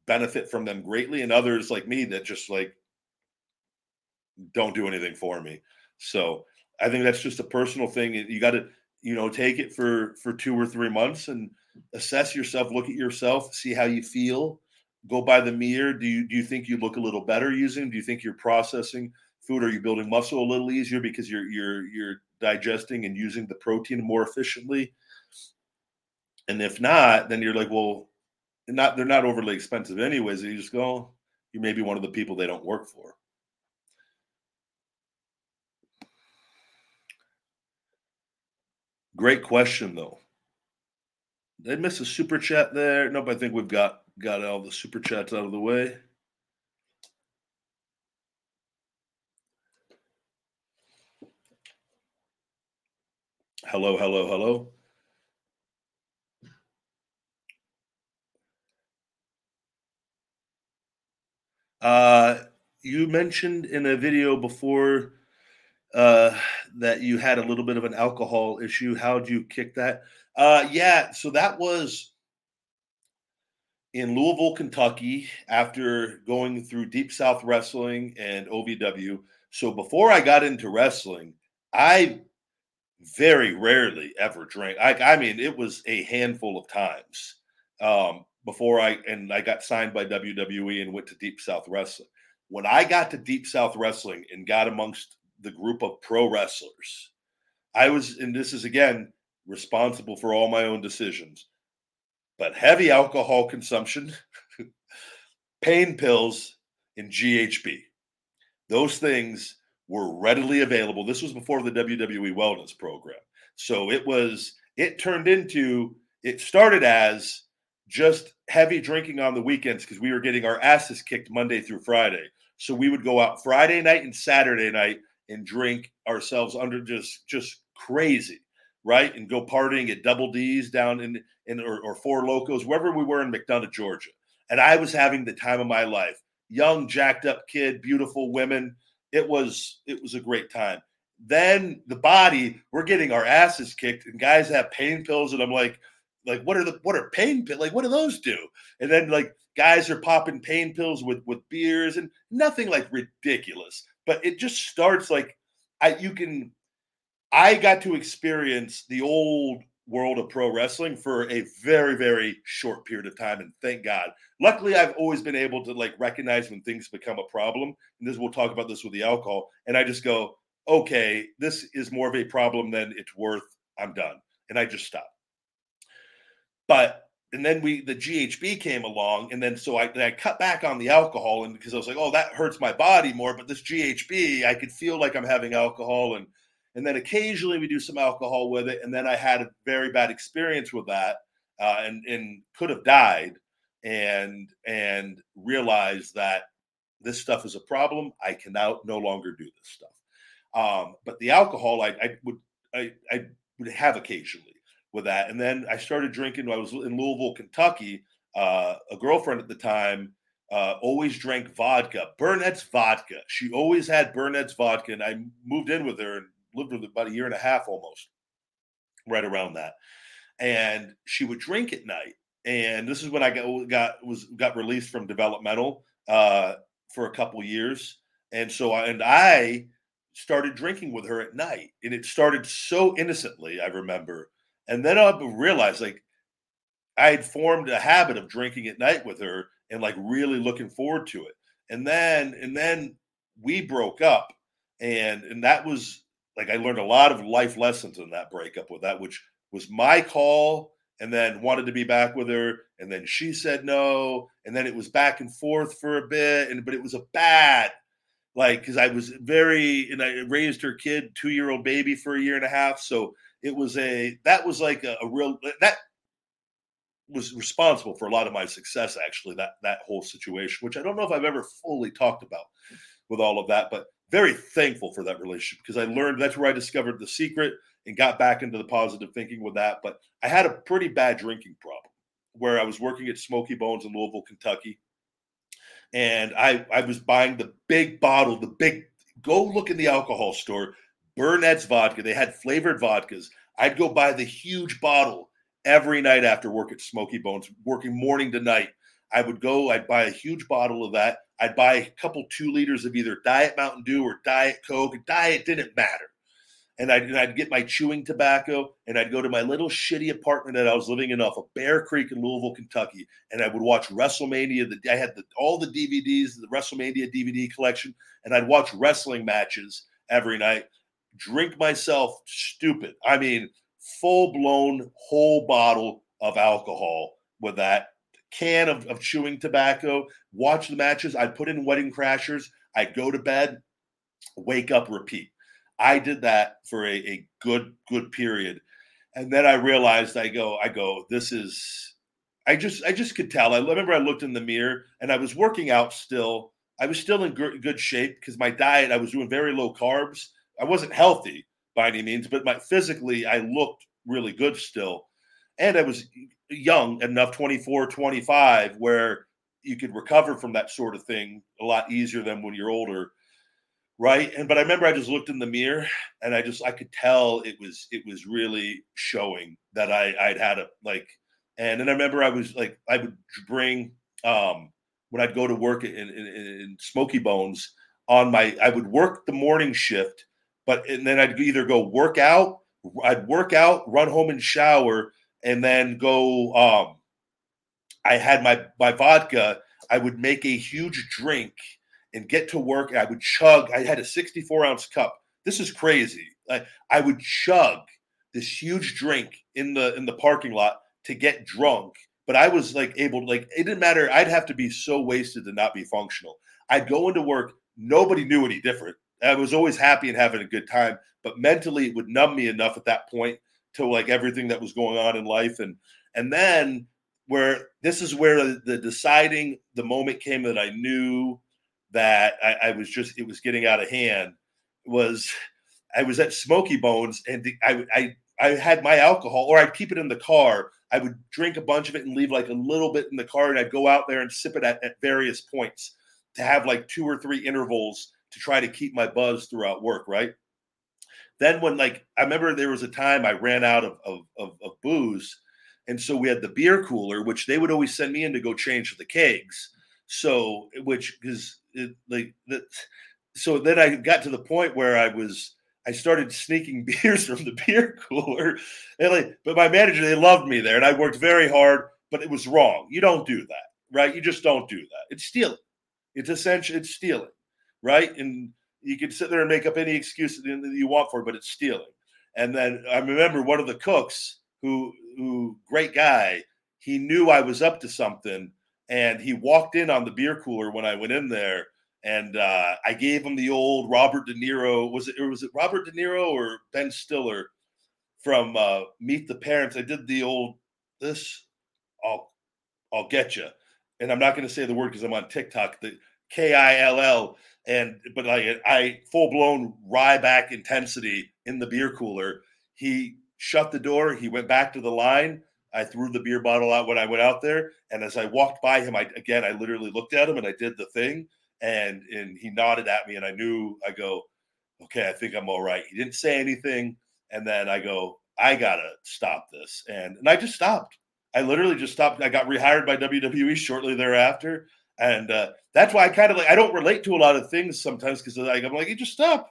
benefit from them greatly, and others like me that just like don't do anything for me. So I think that's just a personal thing. You got to you know take it for for two or three months and assess yourself, look at yourself, see how you feel go by the meter? Do you do you think you look a little better using? Do you think you're processing food? Are you building muscle a little easier because you're you're you're digesting and using the protein more efficiently? And if not, then you're like, well, not they're not overly expensive anyways. You just go, you may be one of the people they don't work for. Great question though. Did I miss a super chat there? Nope, I think we've got Got all the super chats out of the way. Hello, hello, hello. Uh, you mentioned in a video before uh, that you had a little bit of an alcohol issue. How'd you kick that? Uh, yeah, so that was in Louisville, Kentucky, after going through Deep South Wrestling and OVW. So before I got into wrestling, I very rarely ever drank. I, I mean, it was a handful of times um, before I and I got signed by WWE and went to Deep South Wrestling. When I got to Deep South Wrestling and got amongst the group of pro wrestlers, I was, and this is again responsible for all my own decisions, but heavy alcohol consumption, pain pills, and GHB. Those things were readily available. This was before the WWE Wellness Program. So it was, it turned into, it started as just heavy drinking on the weekends because we were getting our asses kicked Monday through Friday. So we would go out Friday night and Saturday night and drink ourselves under just just crazy, right? And go partying at Double D's down in in or, or Four Locos, wherever we were in McDonough, Georgia. And I was having the time of my life. Young, jacked up kid, beautiful women. It was it was a great time. Then the body, we're getting our asses kicked, and guys have pain pills, and I'm like, like what are the what are pain pills? Like what do those do? And then like guys are popping pain pills with with beers and nothing like ridiculous, but it just starts like I you can I got to experience the old world of pro wrestling for a very very short period of time and thank god. Luckily i've always been able to like recognize when things become a problem and this we'll talk about this with the alcohol and i just go okay this is more of a problem than it's worth. I'm done. And i just stop but and then we the GHB came along, and then so I, I cut back on the alcohol, and because I was like, oh, that hurts my body more. But this GHB, I could feel like I'm having alcohol, and and then occasionally we do some alcohol with it, and then I had a very bad experience with that, uh, and and could have died, and and realized that this stuff is a problem. I can now no longer do this stuff. Um, but the alcohol, I, I would I, I would have occasionally with that. And then I started drinking. I was in Louisville, Kentucky. Uh, a girlfriend at the time uh, always drank vodka, Burnett's vodka. She always had Burnett's vodka, and I moved in with her and lived with about a year and a half almost, right around that. And she would drink at night. And this is when I got got was got released from developmental uh, for a couple years. And so I, and I started drinking with her at night, and it started so innocently. I remember and then I realized like I had formed a habit of drinking at night with her and like really looking forward to it. And then and then we broke up and and that was like I learned a lot of life lessons in that breakup with that which was my call and then wanted to be back with her and then she said no and then it was back and forth for a bit and but it was a bad like because I was very and I raised her kid, two year old baby for a year and a half. So it was a that was like a, a real that was responsible for a lot of my success actually that that whole situation which i don't know if i've ever fully talked about with all of that but very thankful for that relationship because i learned that's where i discovered the secret and got back into the positive thinking with that but i had a pretty bad drinking problem where i was working at smokey bones in louisville kentucky and i i was buying the big bottle the big go look in the alcohol store Burnett's vodka. They had flavored vodkas. I'd go buy the huge bottle every night after work at Smokey Bones, working morning to night. I would go, I'd buy a huge bottle of that. I'd buy a couple two liters of either Diet Mountain Dew or Diet Coke. Diet didn't matter. And I'd, and I'd get my chewing tobacco and I'd go to my little shitty apartment that I was living in off of Bear Creek in Louisville, Kentucky. And I would watch WrestleMania. The, I had the, all the DVDs, the WrestleMania DVD collection, and I'd watch wrestling matches every night drink myself stupid. I mean, full blown whole bottle of alcohol with that can of, of chewing tobacco, watch the matches. I'd put in Wedding Crashers. I'd go to bed, wake up, repeat. I did that for a, a good, good period. And then I realized I go, I go, this is, I just, I just could tell. I remember I looked in the mirror and I was working out still. I was still in good, good shape because my diet, I was doing very low carbs I wasn't healthy, by any means, but my physically I looked really good still. And I was young enough, 24, 25, where you could recover from that sort of thing a lot easier than when you're older. Right. And but I remember I just looked in the mirror and I just I could tell it was it was really showing that I I'd had a like and then I remember I was like I would bring um when I'd go to work in, in, in Smokey Bones on my I would work the morning shift, but and then I'd either go work out, I'd work out, run home and shower, and then go um I had my my vodka. I would make a huge drink and get to work. And I would chug. I had a 64 ounce cup. This is crazy. I, I would chug this huge drink in the in the parking lot to get drunk. But I was like able to like it didn't matter. I'd have to be so wasted to not be functional. I'd go into work. Nobody knew any different. I was always happy and having a good time. But mentally, it would numb me enough at that point to like everything that was going on in life. And and then where this is where the deciding the moment came that I knew that I, I, was just it was getting out of hand was I was at Smokey Bones and I, I I had my alcohol or I'd keep it in the car. I would drink a bunch of it and leave like a little bit in the car and I'd go out there and sip it at, at various points to have like two or three intervals to try to keep my buzz throughout work, right? Then when like I remember there was a time I ran out of, of, of, of booze and so we had the beer cooler, which they would always send me in to go change the kegs. So, which because like that, so then I got to the point where I was I started sneaking beers from the beer cooler, and like, but my manager they loved me there, and I worked very hard, but it was wrong. You don't do that, right? You just don't do that. It's stealing. It's essential. It's stealing, right? And you can sit there and make up any excuse that you want for it, but it's stealing. And then I remember one of the cooks who who great guy, he knew I was up to something, and he walked in on the beer cooler when I went in there, and uh, I gave him the old Robert De Niro. Was it or was it Robert De Niro or Ben Stiller from uh, Meet the Parents? I did the old this. I'll I'll get you, and I'm not going to say the word because I'm on TikTok. The K I L L and but like I full blown Ryback intensity in the beer cooler. He shut the door. He went back to the line. I threw the beer bottle out when I went out there. And as I walked by him, I again I literally looked at him and I did the thing. And and he nodded at me and I knew I go, okay, I think I'm all right. He didn't say anything. And then I go, I gotta stop this. And and I just stopped. I literally just stopped. I got rehired by WWE shortly thereafter. And uh, that's why I kind of like I don't relate to a lot of things sometimes because like, I'm like, you just stop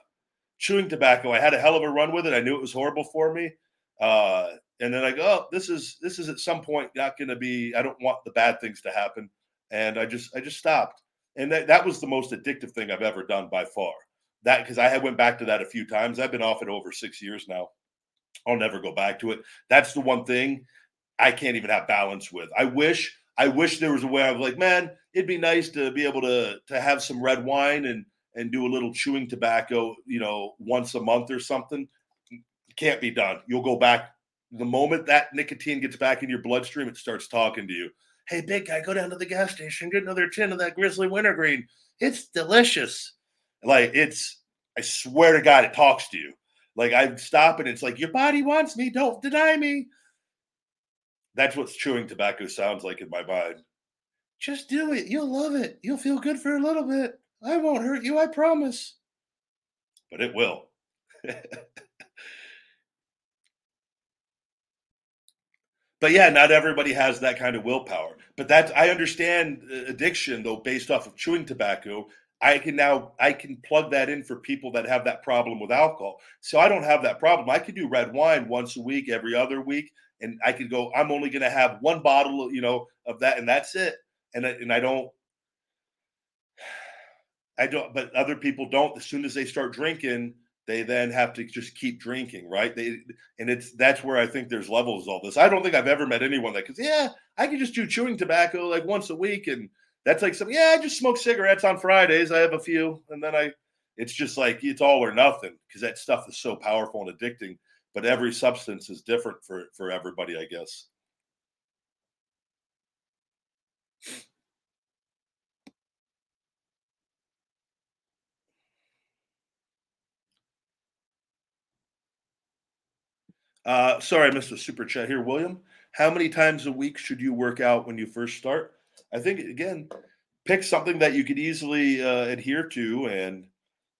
chewing tobacco. I had a hell of a run with it. I knew it was horrible for me. Uh, and then I go, oh, this is this is at some point not going to be. I don't want the bad things to happen, and I just I just stopped. And that that was the most addictive thing I've ever done by far. That because I had went back to that a few times. I've been off it over six years now. I'll never go back to it. That's the one thing I can't even have balance with. I wish I wish there was a way I was like, man, it'd be nice to be able to to have some red wine and and do a little chewing tobacco, you know, once a month or something can't be done. You'll go back the moment that nicotine gets back in your bloodstream, it starts talking to you. Hey, big guy, go down to the gas station, get another tin of that Grizzly Wintergreen. It's delicious. Like it's, I swear to God, it talks to you. Like I stop and it's like your body wants me. Don't deny me. That's what chewing tobacco sounds like in my mind. Just do it. You'll love it. You'll feel good for a little bit. I won't hurt you. I promise. But it will. but yeah, not everybody has that kind of willpower. But that's I understand addiction though, based off of chewing tobacco. I can now I can plug that in for people that have that problem with alcohol. So I don't have that problem. I could do red wine once a week, every other week, and I could go. I'm only going to have one bottle, you know, of that, and that's it. And I, and I don't. I don't, but other people don't. As soon as they start drinking, they then have to just keep drinking, right? They and it's that's where I think there's levels all this. I don't think I've ever met anyone that because yeah, I can just do chewing tobacco like once a week, and that's like some yeah, I just smoke cigarettes on Fridays. I have a few, and then I it's just like it's all or nothing because that stuff is so powerful and addicting. But every substance is different for for everybody, I guess. Uh, sorry, I missed a super chat here, William. How many times a week should you work out when you first start? I think again, pick something that you could easily uh, adhere to, and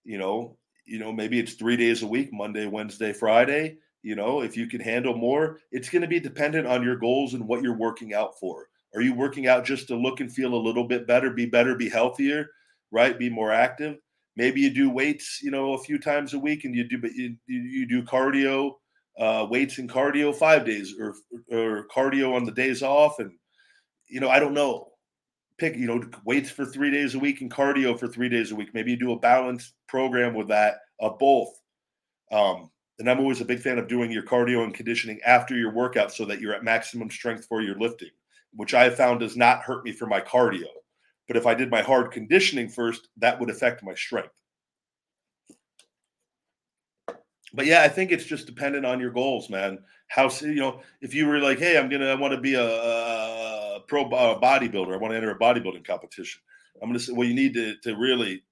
you know, you know, maybe it's three days a week: Monday, Wednesday, Friday. You know, if you can handle more, it's going to be dependent on your goals and what you're working out for. Are you working out just to look and feel a little bit better, be better, be healthier, right? Be more active. Maybe you do weights, you know, a few times a week, and you do, but you, you do cardio, uh, weights and cardio five days, or or cardio on the days off, and you know, I don't know. Pick, you know, weights for three days a week and cardio for three days a week. Maybe you do a balanced program with that of both. Um, and I'm always a big fan of doing your cardio and conditioning after your workout so that you're at maximum strength for your lifting, which I have found does not hurt me for my cardio. But if I did my hard conditioning first, that would affect my strength. But yeah, I think it's just dependent on your goals, man. How you know if you were like, hey, I'm gonna I want to be a, a pro bodybuilder. I want to enter a bodybuilding competition. I'm gonna say, well, you need to to really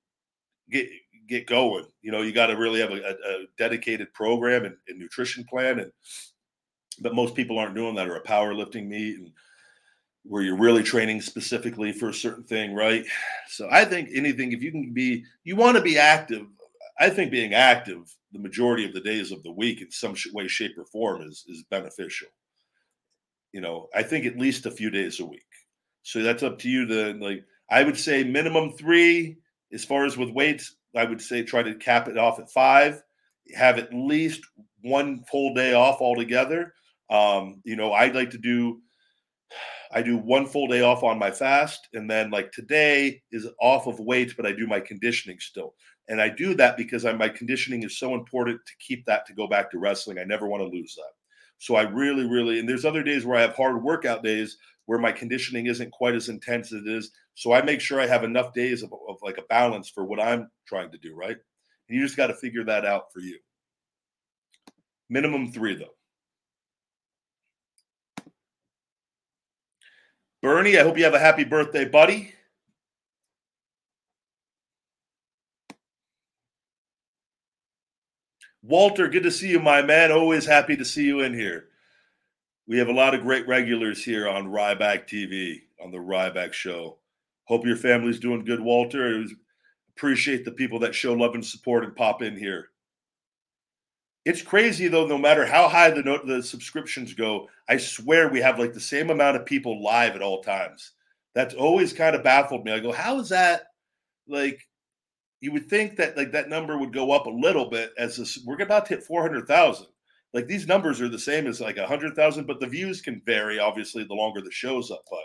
get get going. You know, you got to really have a, a, dedicated program and, and, nutrition plan. And but most people aren't doing that, or a powerlifting meet, and where you're really training specifically for a certain thing, right? So I think anything, if you can be, you want to be active. I think being active the majority of the days of the week in some way, shape, or form is is beneficial. You know, I think at least a few days a week. So that's up to you to like. I would say minimum three. As far as with weights, I would say try to cap it off at five. Have at least one full day off altogether. Um, you know, I'd like to do. I do one full day off on my fast, and then like today is off of weights, but I do my conditioning still. And I do that because I, my conditioning is so important to keep that to go back to wrestling. I never want to lose that. So I really, really, and there's other days where I have hard workout days where my conditioning isn't quite as intense as it is. So I make sure I have enough days of, of like a balance for what I'm trying to do, right? And you just got to figure that out for you. Minimum three, though. Bernie, I hope you have a happy birthday, buddy. Walter, good to see you, my man. Always happy to see you in here. We have a lot of great regulars here on Ryback TV, on the Ryback Show. Hope your family's doing good, Walter. appreciate the people that show love and support and pop in here. It's crazy though. No matter how high the the subscriptions go, I swear we have like the same amount of people live at all times. That's always kind of baffled me. I go, how is that? Like you would think that like that number would go up a little bit as this, we're about to hit 400,000. Like these numbers are the same as like 100,000, but the views can vary obviously the longer the show's up. But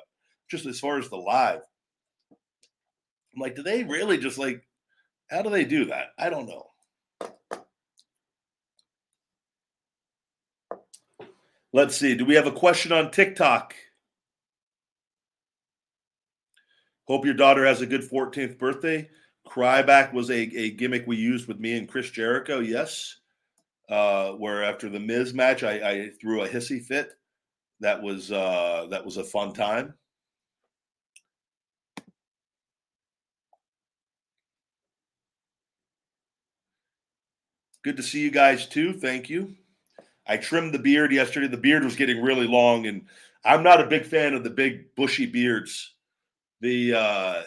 just as far as the live, I'm like, do they really just like, how do they do that? I don't know. Let's see. Do we have a question on TikTok? Hope your daughter has a good 14th birthday. Cryback was a, a gimmick we used with me and Chris Jericho, yes. Uh, where after the Miz match, I, I threw a hissy fit. That was uh, that was a fun time. Good to see you guys too. Thank you. I trimmed the beard yesterday. The beard was getting really long, and I'm not a big fan of the big bushy beards. The uh,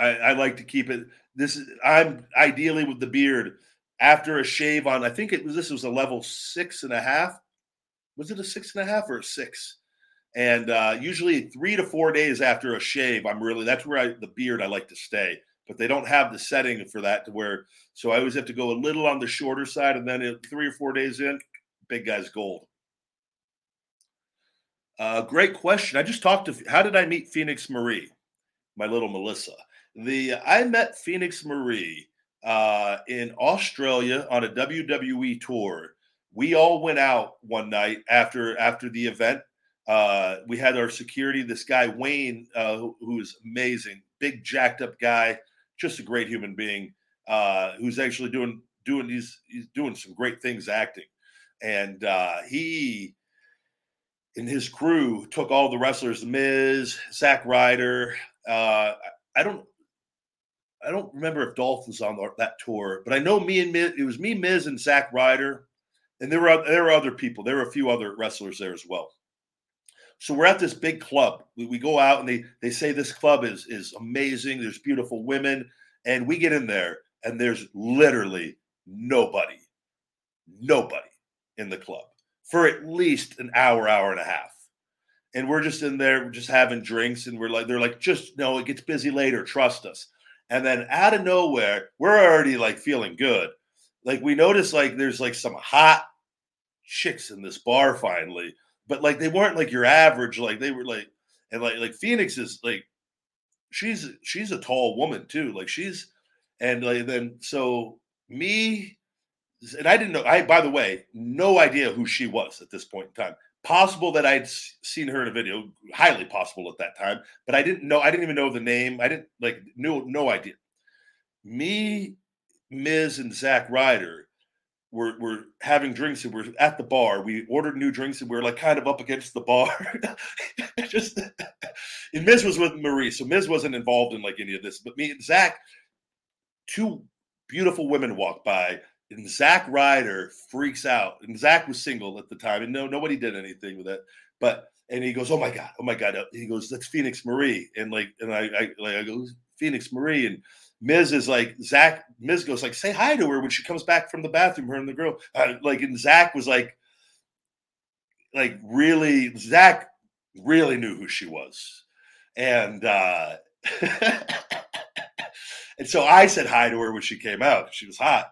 I, I like to keep it. This is I'm ideally with the beard after a shave on. I think it was this was a level six and a half. Was it a six and a half or a six? And uh, usually three to four days after a shave, I'm really that's where I, the beard I like to stay. But they don't have the setting for that to where. So I always have to go a little on the shorter side, and then three or four days in, big guy's gold. Uh, great question. I just talked to. How did I meet Phoenix Marie, my little Melissa? The I met Phoenix Marie uh, in Australia on a WWE tour. We all went out one night after after the event. Uh, we had our security. This guy Wayne, uh, who, who is amazing, big jacked up guy, just a great human being, uh, who's actually doing doing he's he's doing some great things acting, and uh, he and his crew took all the wrestlers, Miz, Zack Ryder. Uh, I don't I don't remember if Dolph was on that tour, but I know me and Miz, it was me, Miz, and Zack Ryder, and there were there were other people. There were a few other wrestlers there as well. So we're at this big club. We, we go out and they they say this club is is amazing. There's beautiful women, and we get in there and there's literally nobody, nobody in the club for at least an hour, hour and a half. And we're just in there, just having drinks, and we're like, they're like, just no, it gets busy later. Trust us. And then out of nowhere, we're already like feeling good. Like we notice like there's like some hot chicks in this bar finally, but like they weren't like your average, like they were like, and like like Phoenix is like she's she's a tall woman too. Like she's and like then so me and I didn't know I by the way, no idea who she was at this point in time. Possible that I'd seen her in a video, highly possible at that time, but I didn't know. I didn't even know the name. I didn't like no no idea. Me, Miz, and Zack Ryder were were having drinks and we're at the bar. We ordered new drinks and we are like kind of up against the bar. Just and Miz was with Maryse, so Miz wasn't involved in like any of this. But me and Zack, two beautiful women walk by and Zack Ryder freaks out. And Zack was single at the time, and no, nobody did anything with it. But and he goes, "Oh my god, oh my god!" He goes, "That's Phoenix Marie," and like, and I, I like, I go, "Phoenix Marie," and Miz is like, Zack. Miz goes like, "Say hi to her when she comes back from the bathroom." Her and the girl, uh, like, and Zack was like, like really, Zack really knew who she was, and uh and so I said hi to her when she came out. She was hot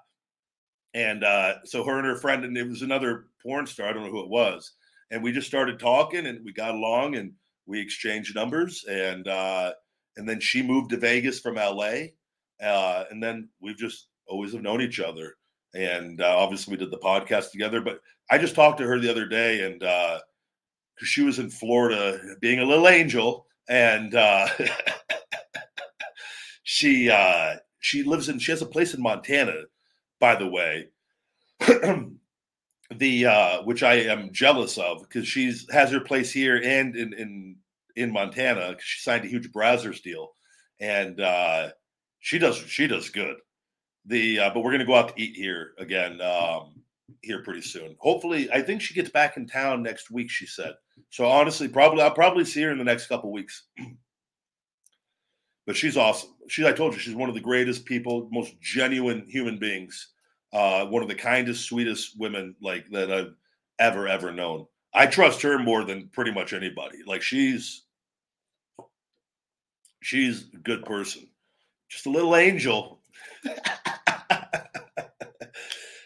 and uh, so her and her friend, and it was another porn star. I don't know who it was. And we just started talking, and we got along, and we exchanged numbers, and uh, and then she moved to Vegas from LA, uh, and then we've just always have known each other. And uh, obviously, we did the podcast together. But I just talked to her the other day, and uh, she was in Florida, being a little angel, and uh, she she lives in she has a place in Montana by the way, the uh, which I am jealous of because she's has her place here and in in in Montana. She signed a huge Brazzers deal, and uh, she does she does good. The uh, but we're gonna go out to eat here again um, here pretty soon. Hopefully, I think she gets back in town next week. She said so. Honestly, probably I'll probably see her in the next couple weeks. but she's awesome. She, I told you, she's one of the greatest people, most genuine human beings. Uh, one of the kindest, sweetest women like that I've ever ever known. I trust her more than pretty much anybody. Like she's she's a good person, just a little angel,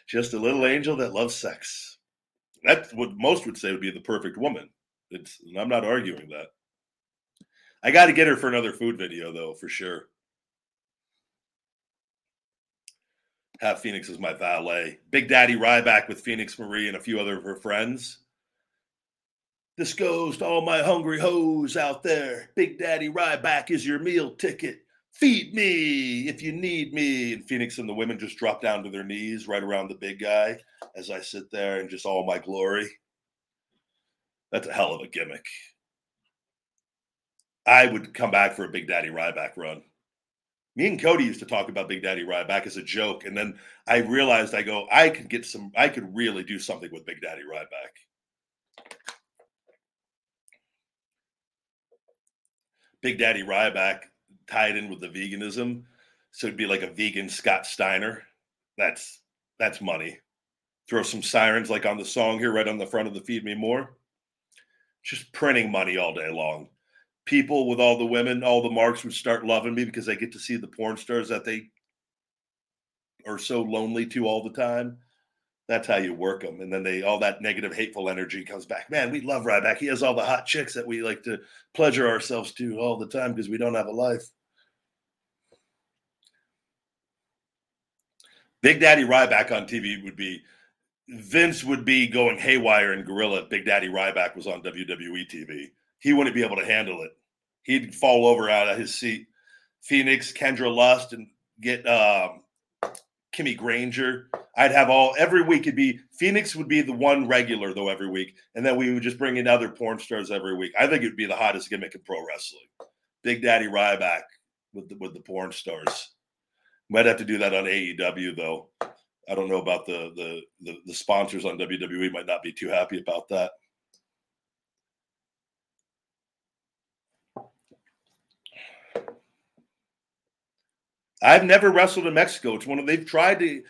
just a little angel that loves sex. That's what most would say would be the perfect woman. It's, I'm not arguing that. I got to get her for another food video though, for sure. Have Phoenix as my valet. Big Daddy Ryback with Phoenix Marie and a few other of her friends. This goes to all my hungry hoes out there. Big Daddy Ryback is your meal ticket. Feed me if you need me. And Phoenix and the women just drop down to their knees right around the big guy as I sit there in just all my glory. That's a hell of a gimmick. I would come back for a Big Daddy Ryback run. Me and Cody used to talk about Big Daddy Ryback as a joke, and then I realized I go, I could get some, I could really do something with Big Daddy Ryback. Big Daddy Ryback tied in with the veganism, so it'd be like a vegan Scott Steiner. That's that's money. Throw some sirens like on the song here, right on the front of the Feed Me More. Just printing money all day long people with all the women, all the marks would start loving me because I get to see the porn stars that they are so lonely to all the time. That's how you work them. And then they all that negative, hateful energy comes back. Man, we love Ryback. He has all the hot chicks that we like to pleasure ourselves to all the time because we don't have a life. Big Daddy Ryback on TV would be Vince would be going haywire and gorilla. Big Daddy Ryback was on WWE TV he wouldn't be able to handle it. He'd fall over out of his seat. Phoenix, Kendra Lust, and get um, Kimmy Granger. I'd have all every week. It'd be Phoenix would be the one regular though every week, and then we would just bring in other porn stars every week. I think it'd be the hottest gimmick in pro wrestling. Big Daddy Ryback with the, with the porn stars. Might have to do that on AEW though. I don't know about the, the the the sponsors on WWE might not be too happy about that. I've never wrestled in Mexico. It's one of they've tried to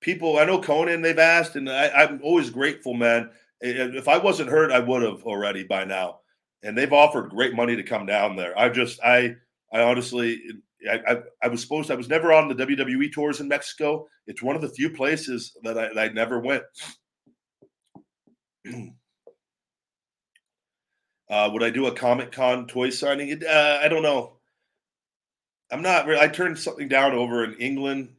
people. I know Conan. They've asked, and I, am always grateful, man. If I wasn't hurt, I would have already by now. And they've offered great money to come down there. I just, I, I honestly, I, I, I was supposed. I was never on the WWE tours in Mexico. It's one of the few places that I, that I never went. uh, would I do a Comic Con toy signing? Uh, I don't know. I'm not. I turned something down over in England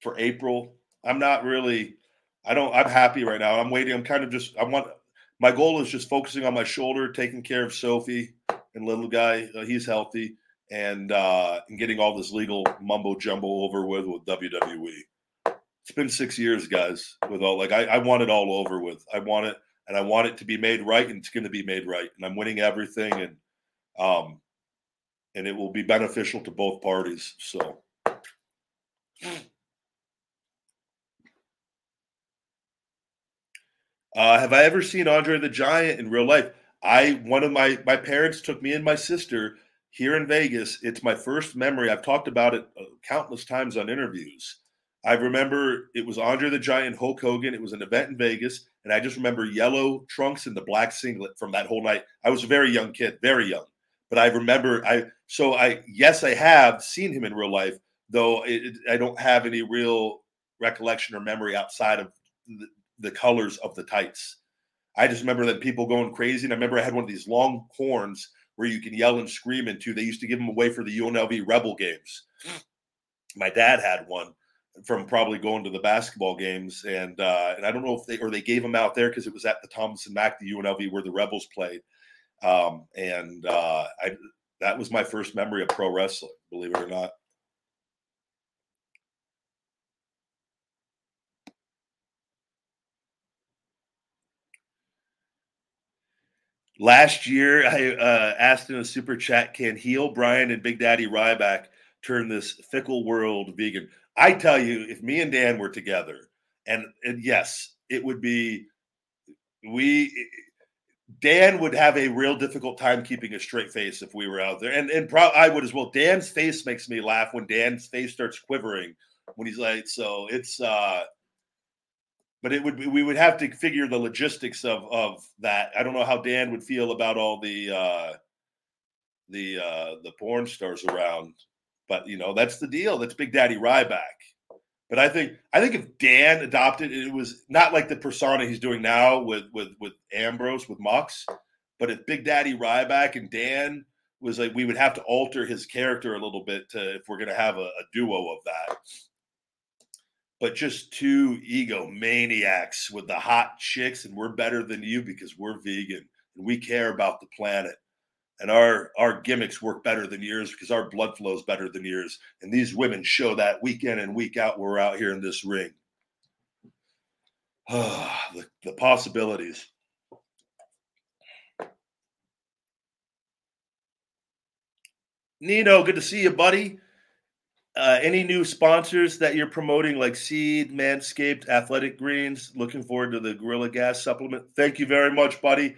for April. I'm not really. I don't. I'm happy right now. I'm waiting. I'm kind of just. I want. My goal is just focusing on my shoulder, taking care of Sophie and little guy. Uh, he's healthy, and uh, and getting all this legal mumbo jumbo over with with WWE. It's been six years, guys. With all like I, I want it all over with. I want it, and I want it to be made right, and it's going to be made right. And I'm winning everything, and um, and it will be beneficial to both parties. So. Uh, have I ever seen Andre the Giant in real life? I one of my my parents took me and my sister here in Vegas. It's my first memory. I've talked about it uh, countless times on interviews. I remember it was Andre the Giant, Hulk Hogan. It was an event in Vegas, and I just remember yellow trunks and the black singlet from that whole night. I was a very young kid, very young, but I remember I so I yes I have seen him in real life, though it, I don't have any real recollection or memory outside of the, the colors of the tights. I just remember that people going crazy. And I remember I had one of these long horns where you can yell and scream into. They used to give them away for the UNLV Rebel games. My dad had one from probably going to the basketball games, and uh, and I don't know if they or they gave them out there because it was at the Thomas and Mack, the UNLV where the Rebels played. Um, and uh, I that was my first memory of pro wrestling, believe it or not. Last year, I uh, asked in a super chat, can heel Bryan and Big Daddy Ryback turn this fickle world vegan? I tell you, if me and Dan were together, and, and yes, it would be we. Dan would have a real difficult time keeping a straight face if we were out there, and and pro- I would as well. Dan's face makes me laugh when Dan's face starts quivering when he's like, so it's uh but it would be, we would have to figure the logistics of of that. I don't know how Dan would feel about all the uh, the uh, the porn stars around, but you know that's the deal. That's Big Daddy Ryback. But I think I think if Dan adopted it was not like the persona he's doing now with with with Ambrose with Mox, but if Big Daddy Ryback and Dan was like we would have to alter his character a little bit to if we're going to have a, a duo of that but just two egomaniacs with the hot chicks, and we're better than you because we're vegan and we care about the planet. And our our gimmicks work better than yours because our blood flows better than yours. And these women show that week in and week out. We're out here in this ring. the, the possibilities. Nino, good to see you, buddy. Uh, any new sponsors that you're promoting, like Seed, Manscaped, Athletic Greens? Looking forward to the Gorilla Gas supplement. Thank you very much, buddy.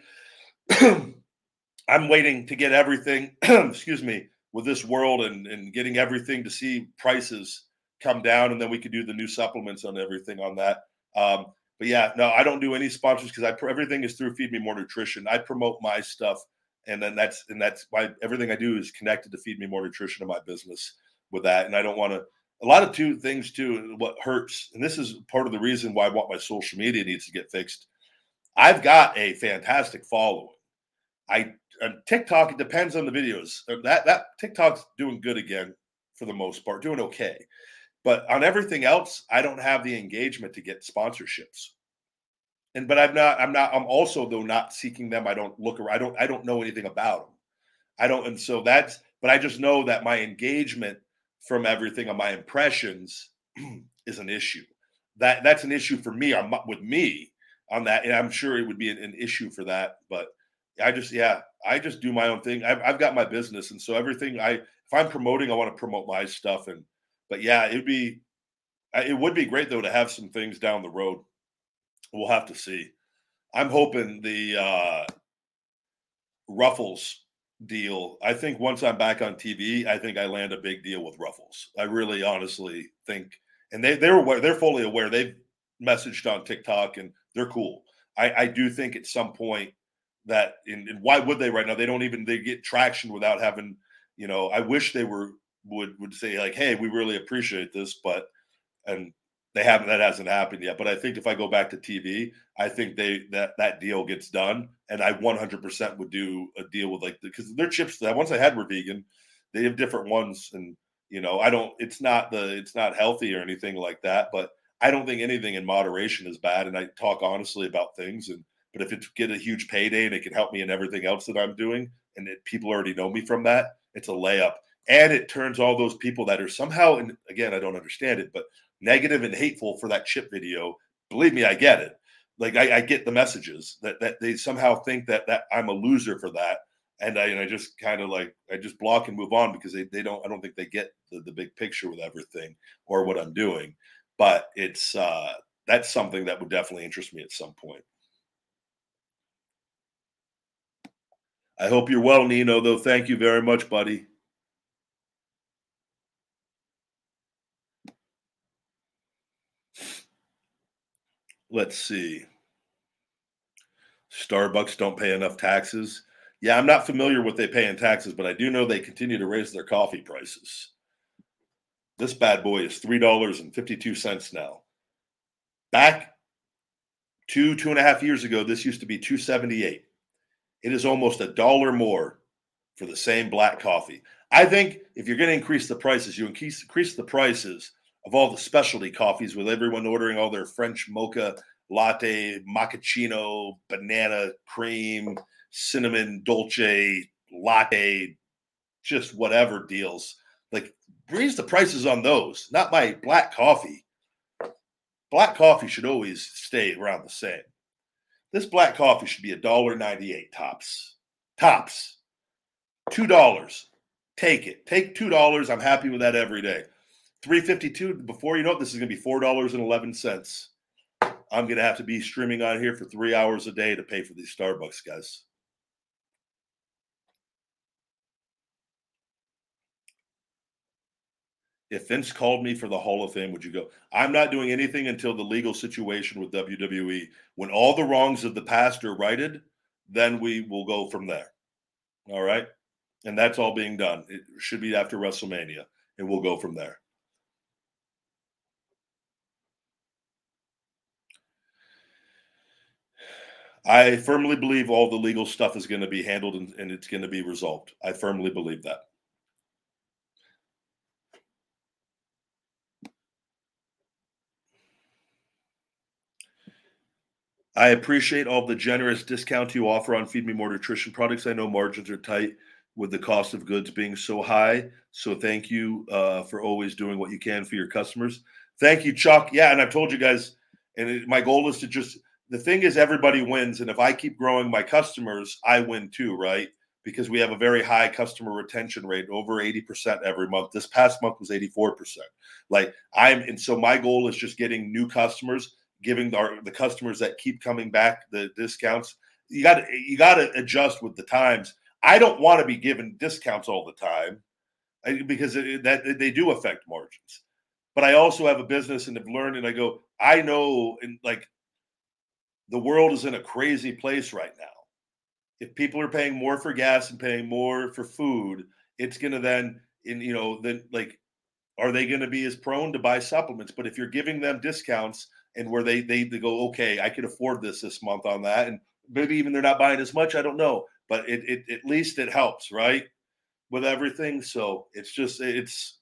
I'm waiting to get everything, excuse me, with this world and, and getting everything to see prices come down, and then we could do the new supplements on everything on that. Um, but yeah, no, I don't do any sponsors because I everything is through Feed Me More Nutrition. I promote my stuff, and then that's and that's why everything I do is connected to Feed Me More Nutrition in my business with that. And I don't want to. A lot of two things too. What hurts, and this is part of the reason why I want my social media needs to get fixed. I've got a fantastic following. I on TikTok. It depends on the videos. Uh, that that TikTok's doing good again for the most part, doing okay. But on everything else, I don't have the engagement to get sponsorships. And but I'm not. I'm not. I'm also though not seeking them. I don't look around. I don't. I don't know anything about them. I don't. And so that's. But I just know that my engagement from everything on my impressions is an issue. That that's an issue for me. I'm with me on that, and I'm sure it would be an, an issue for that. But I just yeah, I just do my own thing. I've, I've got my business, and so everything I if I'm promoting, I want to promote my stuff. And but yeah, it'd be it would be great though to have some things down the road. We'll have to see. I'm hoping the uh, Ruffles deal. I think once I'm back on TV, I think I land a big deal with Ruffles. I really, honestly think, and they they're aware, they're fully aware. They've messaged on TikTok and they're cool. I, I do think at some point that, and, and why would they right now? They don't even they get traction without having, you know. I wish they were would would say like, hey, we really appreciate this, but and they haven't that hasn't happened yet. But I think if I go back to TV, I think they that that deal gets done, and I 100% would do a deal with like because their chips that once I had were vegan, they have different ones, and you know I don't. It's not the it's not healthy or anything like that, but I don't think anything in moderation is bad, and I talk honestly about things. And but if it's get a huge payday and it can help me in everything else that I'm doing, and it, people already know me from that, it's a layup. And it turns all those people that are somehow, and again, I don't understand it, but negative and hateful for that chip video. Believe me, I get it. Like I, I get the messages that that they somehow think that that I'm a loser for that, and I and I just kind of like I just block and move on because they, they don't I don't think they get the, the big picture with everything or what I'm doing. But it's uh that's something that would definitely interest me at some point. I hope you're well, Nino, though. Thank you very much, buddy. let's see. Starbucks don't pay enough taxes. Yeah, I'm not familiar with what they pay in taxes, but I do know they continue to raise their coffee prices. This bad boy is three dollars and fifty-two cents now. Back two two and a half years ago, this used to be two seventy-eight. It is almost a dollar more for the same black coffee. I think if you're going to increase the prices, you increase increase the prices of all the specialty coffees with everyone ordering all their French mocha latte, macchiato, banana cream, cinnamon dolce latte, just whatever deals. Like raise the prices on those, not my black coffee. Black coffee should always stay around the same. This black coffee should be a dollar ninety-eight tops. Tops. Two dollars. Take it. Take two dollars. I'm happy with that every day. 352 before you know it this is going to be $4.11 i'm going to have to be streaming on here for three hours a day to pay for these starbucks guys if vince called me for the hall of fame would you go? I'm not doing anything until the legal situation with wwe when all the wrongs of the past are righted then we will go from there. All right? And that's all being done. It should be after wrestlemania and we'll go from there. I firmly believe all the legal stuff is going to be handled and, and it's going to be resolved. I firmly believe that. I appreciate all the generous discount you offer on Feed Me More Nutrition products. I know margins are tight with the cost of goods being so high. So thank you uh, for always doing what you can for your customers. Thank you, Chuck. Yeah, and I've told you guys, and it, my goal is to just the thing is everybody wins and if i keep growing my customers i win too right because we have a very high customer retention rate over 80% every month this past month was 84% like i'm and so my goal is just getting new customers giving our the customers that keep coming back the discounts you got you got to adjust with the times i don't want to be given discounts all the time because it, that they do affect margins but i also have a business and have learned and i go i know and like the world is in a crazy place right now. If people are paying more for gas and paying more for food, it's going to then, in you know, then like, are they going to be as prone to buy supplements? But if you're giving them discounts and where they they, they go, okay, I can afford this this month on that, and maybe even they're not buying as much, I don't know, but it, it at least it helps, right, with everything. So it's just it's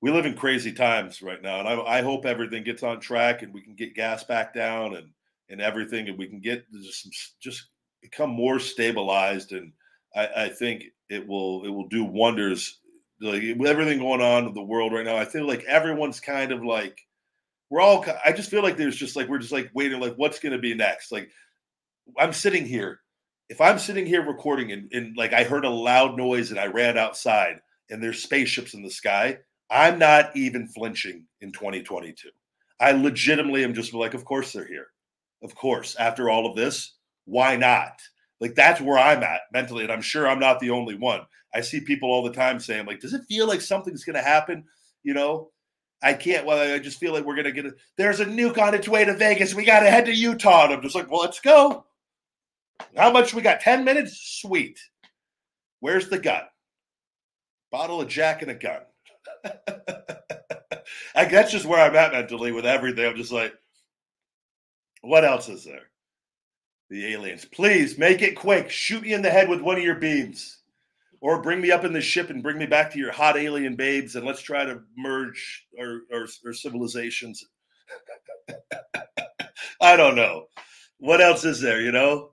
we live in crazy times right now, and I, I hope everything gets on track and we can get gas back down and and everything, and we can get just just become more stabilized. And I, I think it will it will do wonders. Like with everything going on in the world right now, I feel like everyone's kind of like we're all. I just feel like there's just like we're just like waiting, like what's going to be next. Like I'm sitting here. If I'm sitting here recording and, and like I heard a loud noise and I ran outside and there's spaceships in the sky, I'm not even flinching in 2022. I legitimately am just like, of course they're here. Of course. After all of this, why not? Like that's where I'm at mentally. And I'm sure I'm not the only one. I see people all the time saying, like, does it feel like something's gonna happen? You know, I can't. Well, I just feel like we're gonna get it. There's a nuke on its way to Vegas. We gotta head to Utah. And I'm just like, well, let's go. How much we got? 10 minutes? Sweet. Where's the gun? Bottle of Jack and a gun. I, that's just where I'm at mentally with everything. I'm just like, what else is there? The aliens. Please make it quick. Shoot me in the head with one of your beams. Or bring me up in the ship and bring me back to your hot alien babes and let's try to merge our, our, our civilizations. I don't know. What else is there, you know?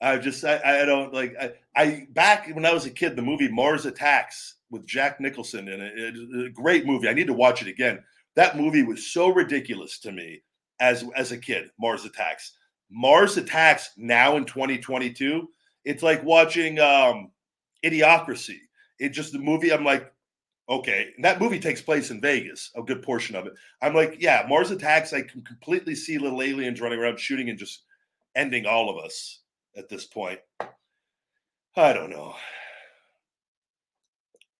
I just I, I don't like I, I back when I was a kid, the movie Mars Attacks with Jack Nicholson in it, it, a great movie. I need to watch it again. That movie was so ridiculous to me as as a kid. Mars Attacks. Mars Attacks now in 2022. It's like watching um Idiocracy. It just the movie. I'm like, okay, and that movie takes place in Vegas, a good portion of it. I'm like, yeah, Mars Attacks. I can completely see little aliens running around shooting and just ending all of us at this point. I don't know.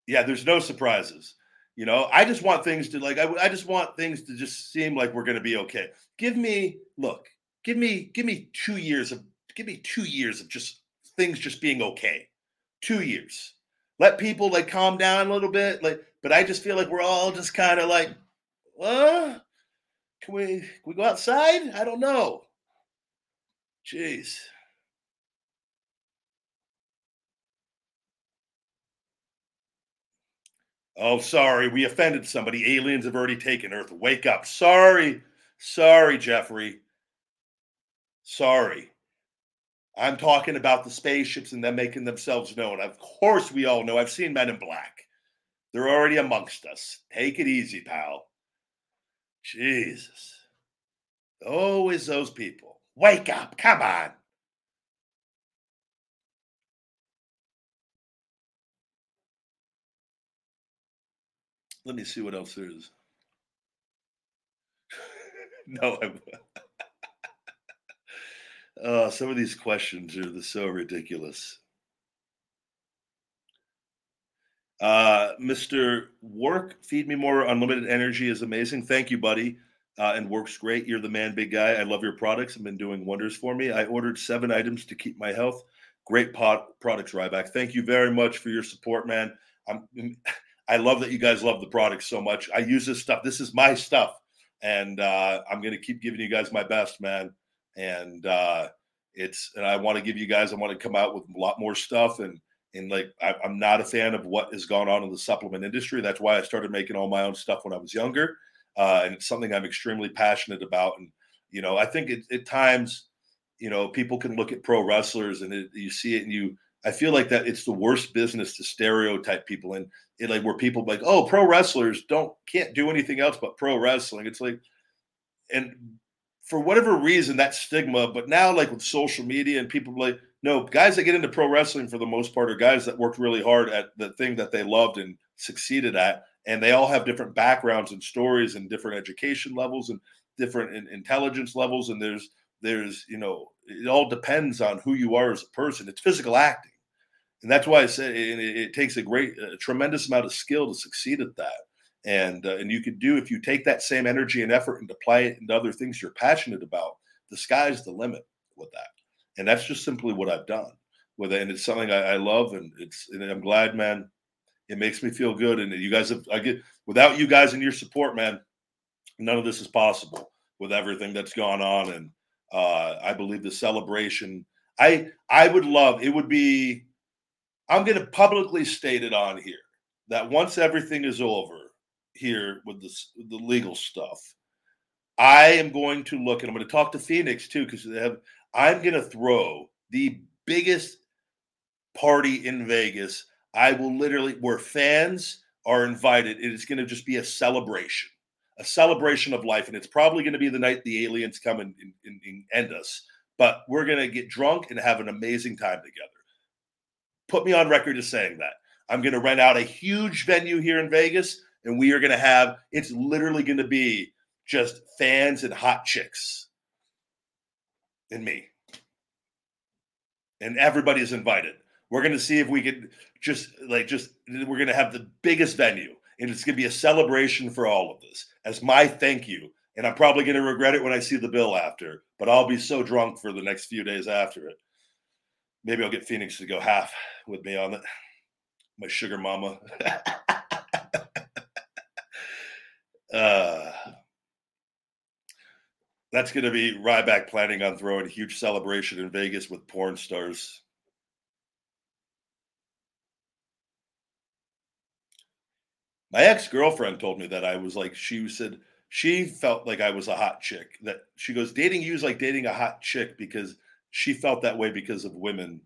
Yeah, there's no surprises. You know, I just want things to like. I, I just want things to just seem like we're going to be okay. Give me look. Give me give me two years of give me two years of just things just being okay. Two years. Let people like calm down a little bit. Like, but I just feel like we're all just kind of like, uh, can we can we go outside? I don't know. Jeez. Oh, sorry, we offended somebody. Aliens have already taken Earth. Wake up. Sorry. Sorry, Jeffrey. Sorry. I'm talking about the spaceships and them making themselves known. Of course, we all know. I've seen Men in Black. They're already amongst us. Take it easy, pal. Jesus. Always those people. Wake up. Come on. Let me see what else there is. no, I. uh, some of these questions are so ridiculous. Uh, Mr. Work, feed me more. Unlimited energy is amazing. Thank you, buddy. Uh, and works great. You're the man, big guy. I love your products. Have been doing wonders for me. I ordered seven items to keep my health. Great pot products, Ryback. Thank you very much for your support, man. I'm I love that you guys love the product so much. I use this stuff. This is my stuff, and uh, I'm going to keep giving you guys my best, man. And uh, it's and I want to give you guys. I want to come out with a lot more stuff. And and like I, I'm not a fan of what has gone on in the supplement industry. That's why I started making all my own stuff when I was younger, uh, and it's something I'm extremely passionate about. And you know, I think it, at times, you know, people can look at pro wrestlers and it, you see it and you I feel like that it's the worst business to stereotype people in, in like where people like, oh, pro wrestlers don't can't do anything else but pro wrestling. It's like, and for whatever reason, that stigma. But now, like with social media and people like, no, guys that get into pro wrestling for the most part are guys that worked really hard at the thing that they loved and succeeded at, and they all have different backgrounds and stories and different education levels and different in, intelligence levels. And there's there's you know it all depends on who you are as a person. It's physical acting and that's why I say it, it, takes a great, a tremendous amount of skill to succeed at that. And uh, and you could do if you take that same energy and effort and apply it into other things you're passionate about. The sky's the limit with that, and that's just simply what I've done with it. And it's something I, I love, and it's and I'm glad, man. It makes me feel good, and you guys have I get without you guys and your support, man. None of this is possible with everything that's gone on, and uh, I believe the celebration. I I would love it would be I'm going to publicly state it on here that once everything is over here with the, the legal stuff, I am going to look and I'm going to talk to Phoenix too because they have. I'm going to throw the biggest party in Vegas. I will literally where fans are invited. It is going to just be a celebration, a celebration of life, and it's probably going to be the night the aliens come and, and, and end us. But we're going to get drunk and have an amazing time together put me on record as saying that. I'm going to rent out a huge venue here in Vegas and we are going to have it's literally going to be just fans and hot chicks and me. And everybody is invited. We're going to see if we can just like just we're going to have the biggest venue and it's going to be a celebration for all of this as my thank you. And I'm probably going to regret it when I see the bill after, but I'll be so drunk for the next few days after it. Maybe I'll get Phoenix to go half with me on it. My sugar mama. uh, that's going to be Ryback planning on throwing a huge celebration in Vegas with porn stars. My ex girlfriend told me that I was like, she said she felt like I was a hot chick. That she goes, dating you is like dating a hot chick because she felt that way because of women.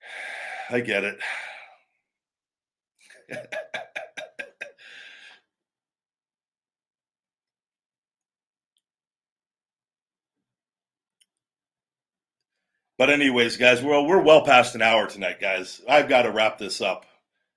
I get it. but anyways, guys, well, we're well past an hour tonight, guys. I've got to wrap this up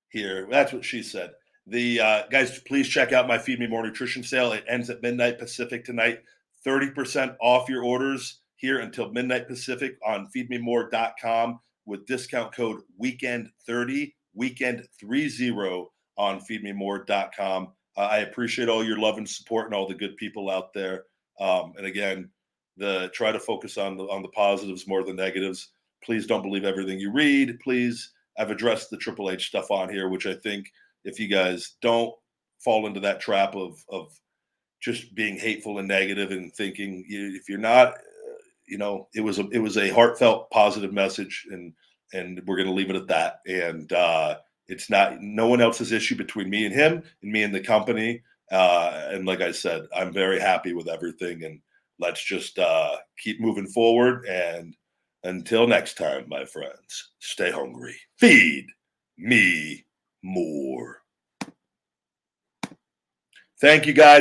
here. That's what she said. The uh, guys, please check out my Feed Me More Nutrition sale. It ends at midnight Pacific tonight. 30% off your orders here until midnight Pacific on feedmemore.com with discount code weekend30, weekend30 on feedmemore.com. Uh, I appreciate all your love and support and all the good people out there. Um, and again, the try to focus on the on the positives more than negatives. Please don't believe everything you read. Please I've addressed the Triple H stuff on here, which I think if you guys don't fall into that trap of of just being hateful and negative and thinking if you're not, you know, it was a it was a heartfelt positive message, and and we're to leave it at that. And uh, it's not no one else's issue between me and him, and me and the company. Uh, and like I said, I'm very happy with everything, and let's just uh, keep moving forward and until next time, my friends, stay hungry. Feed me more. Thank you guys.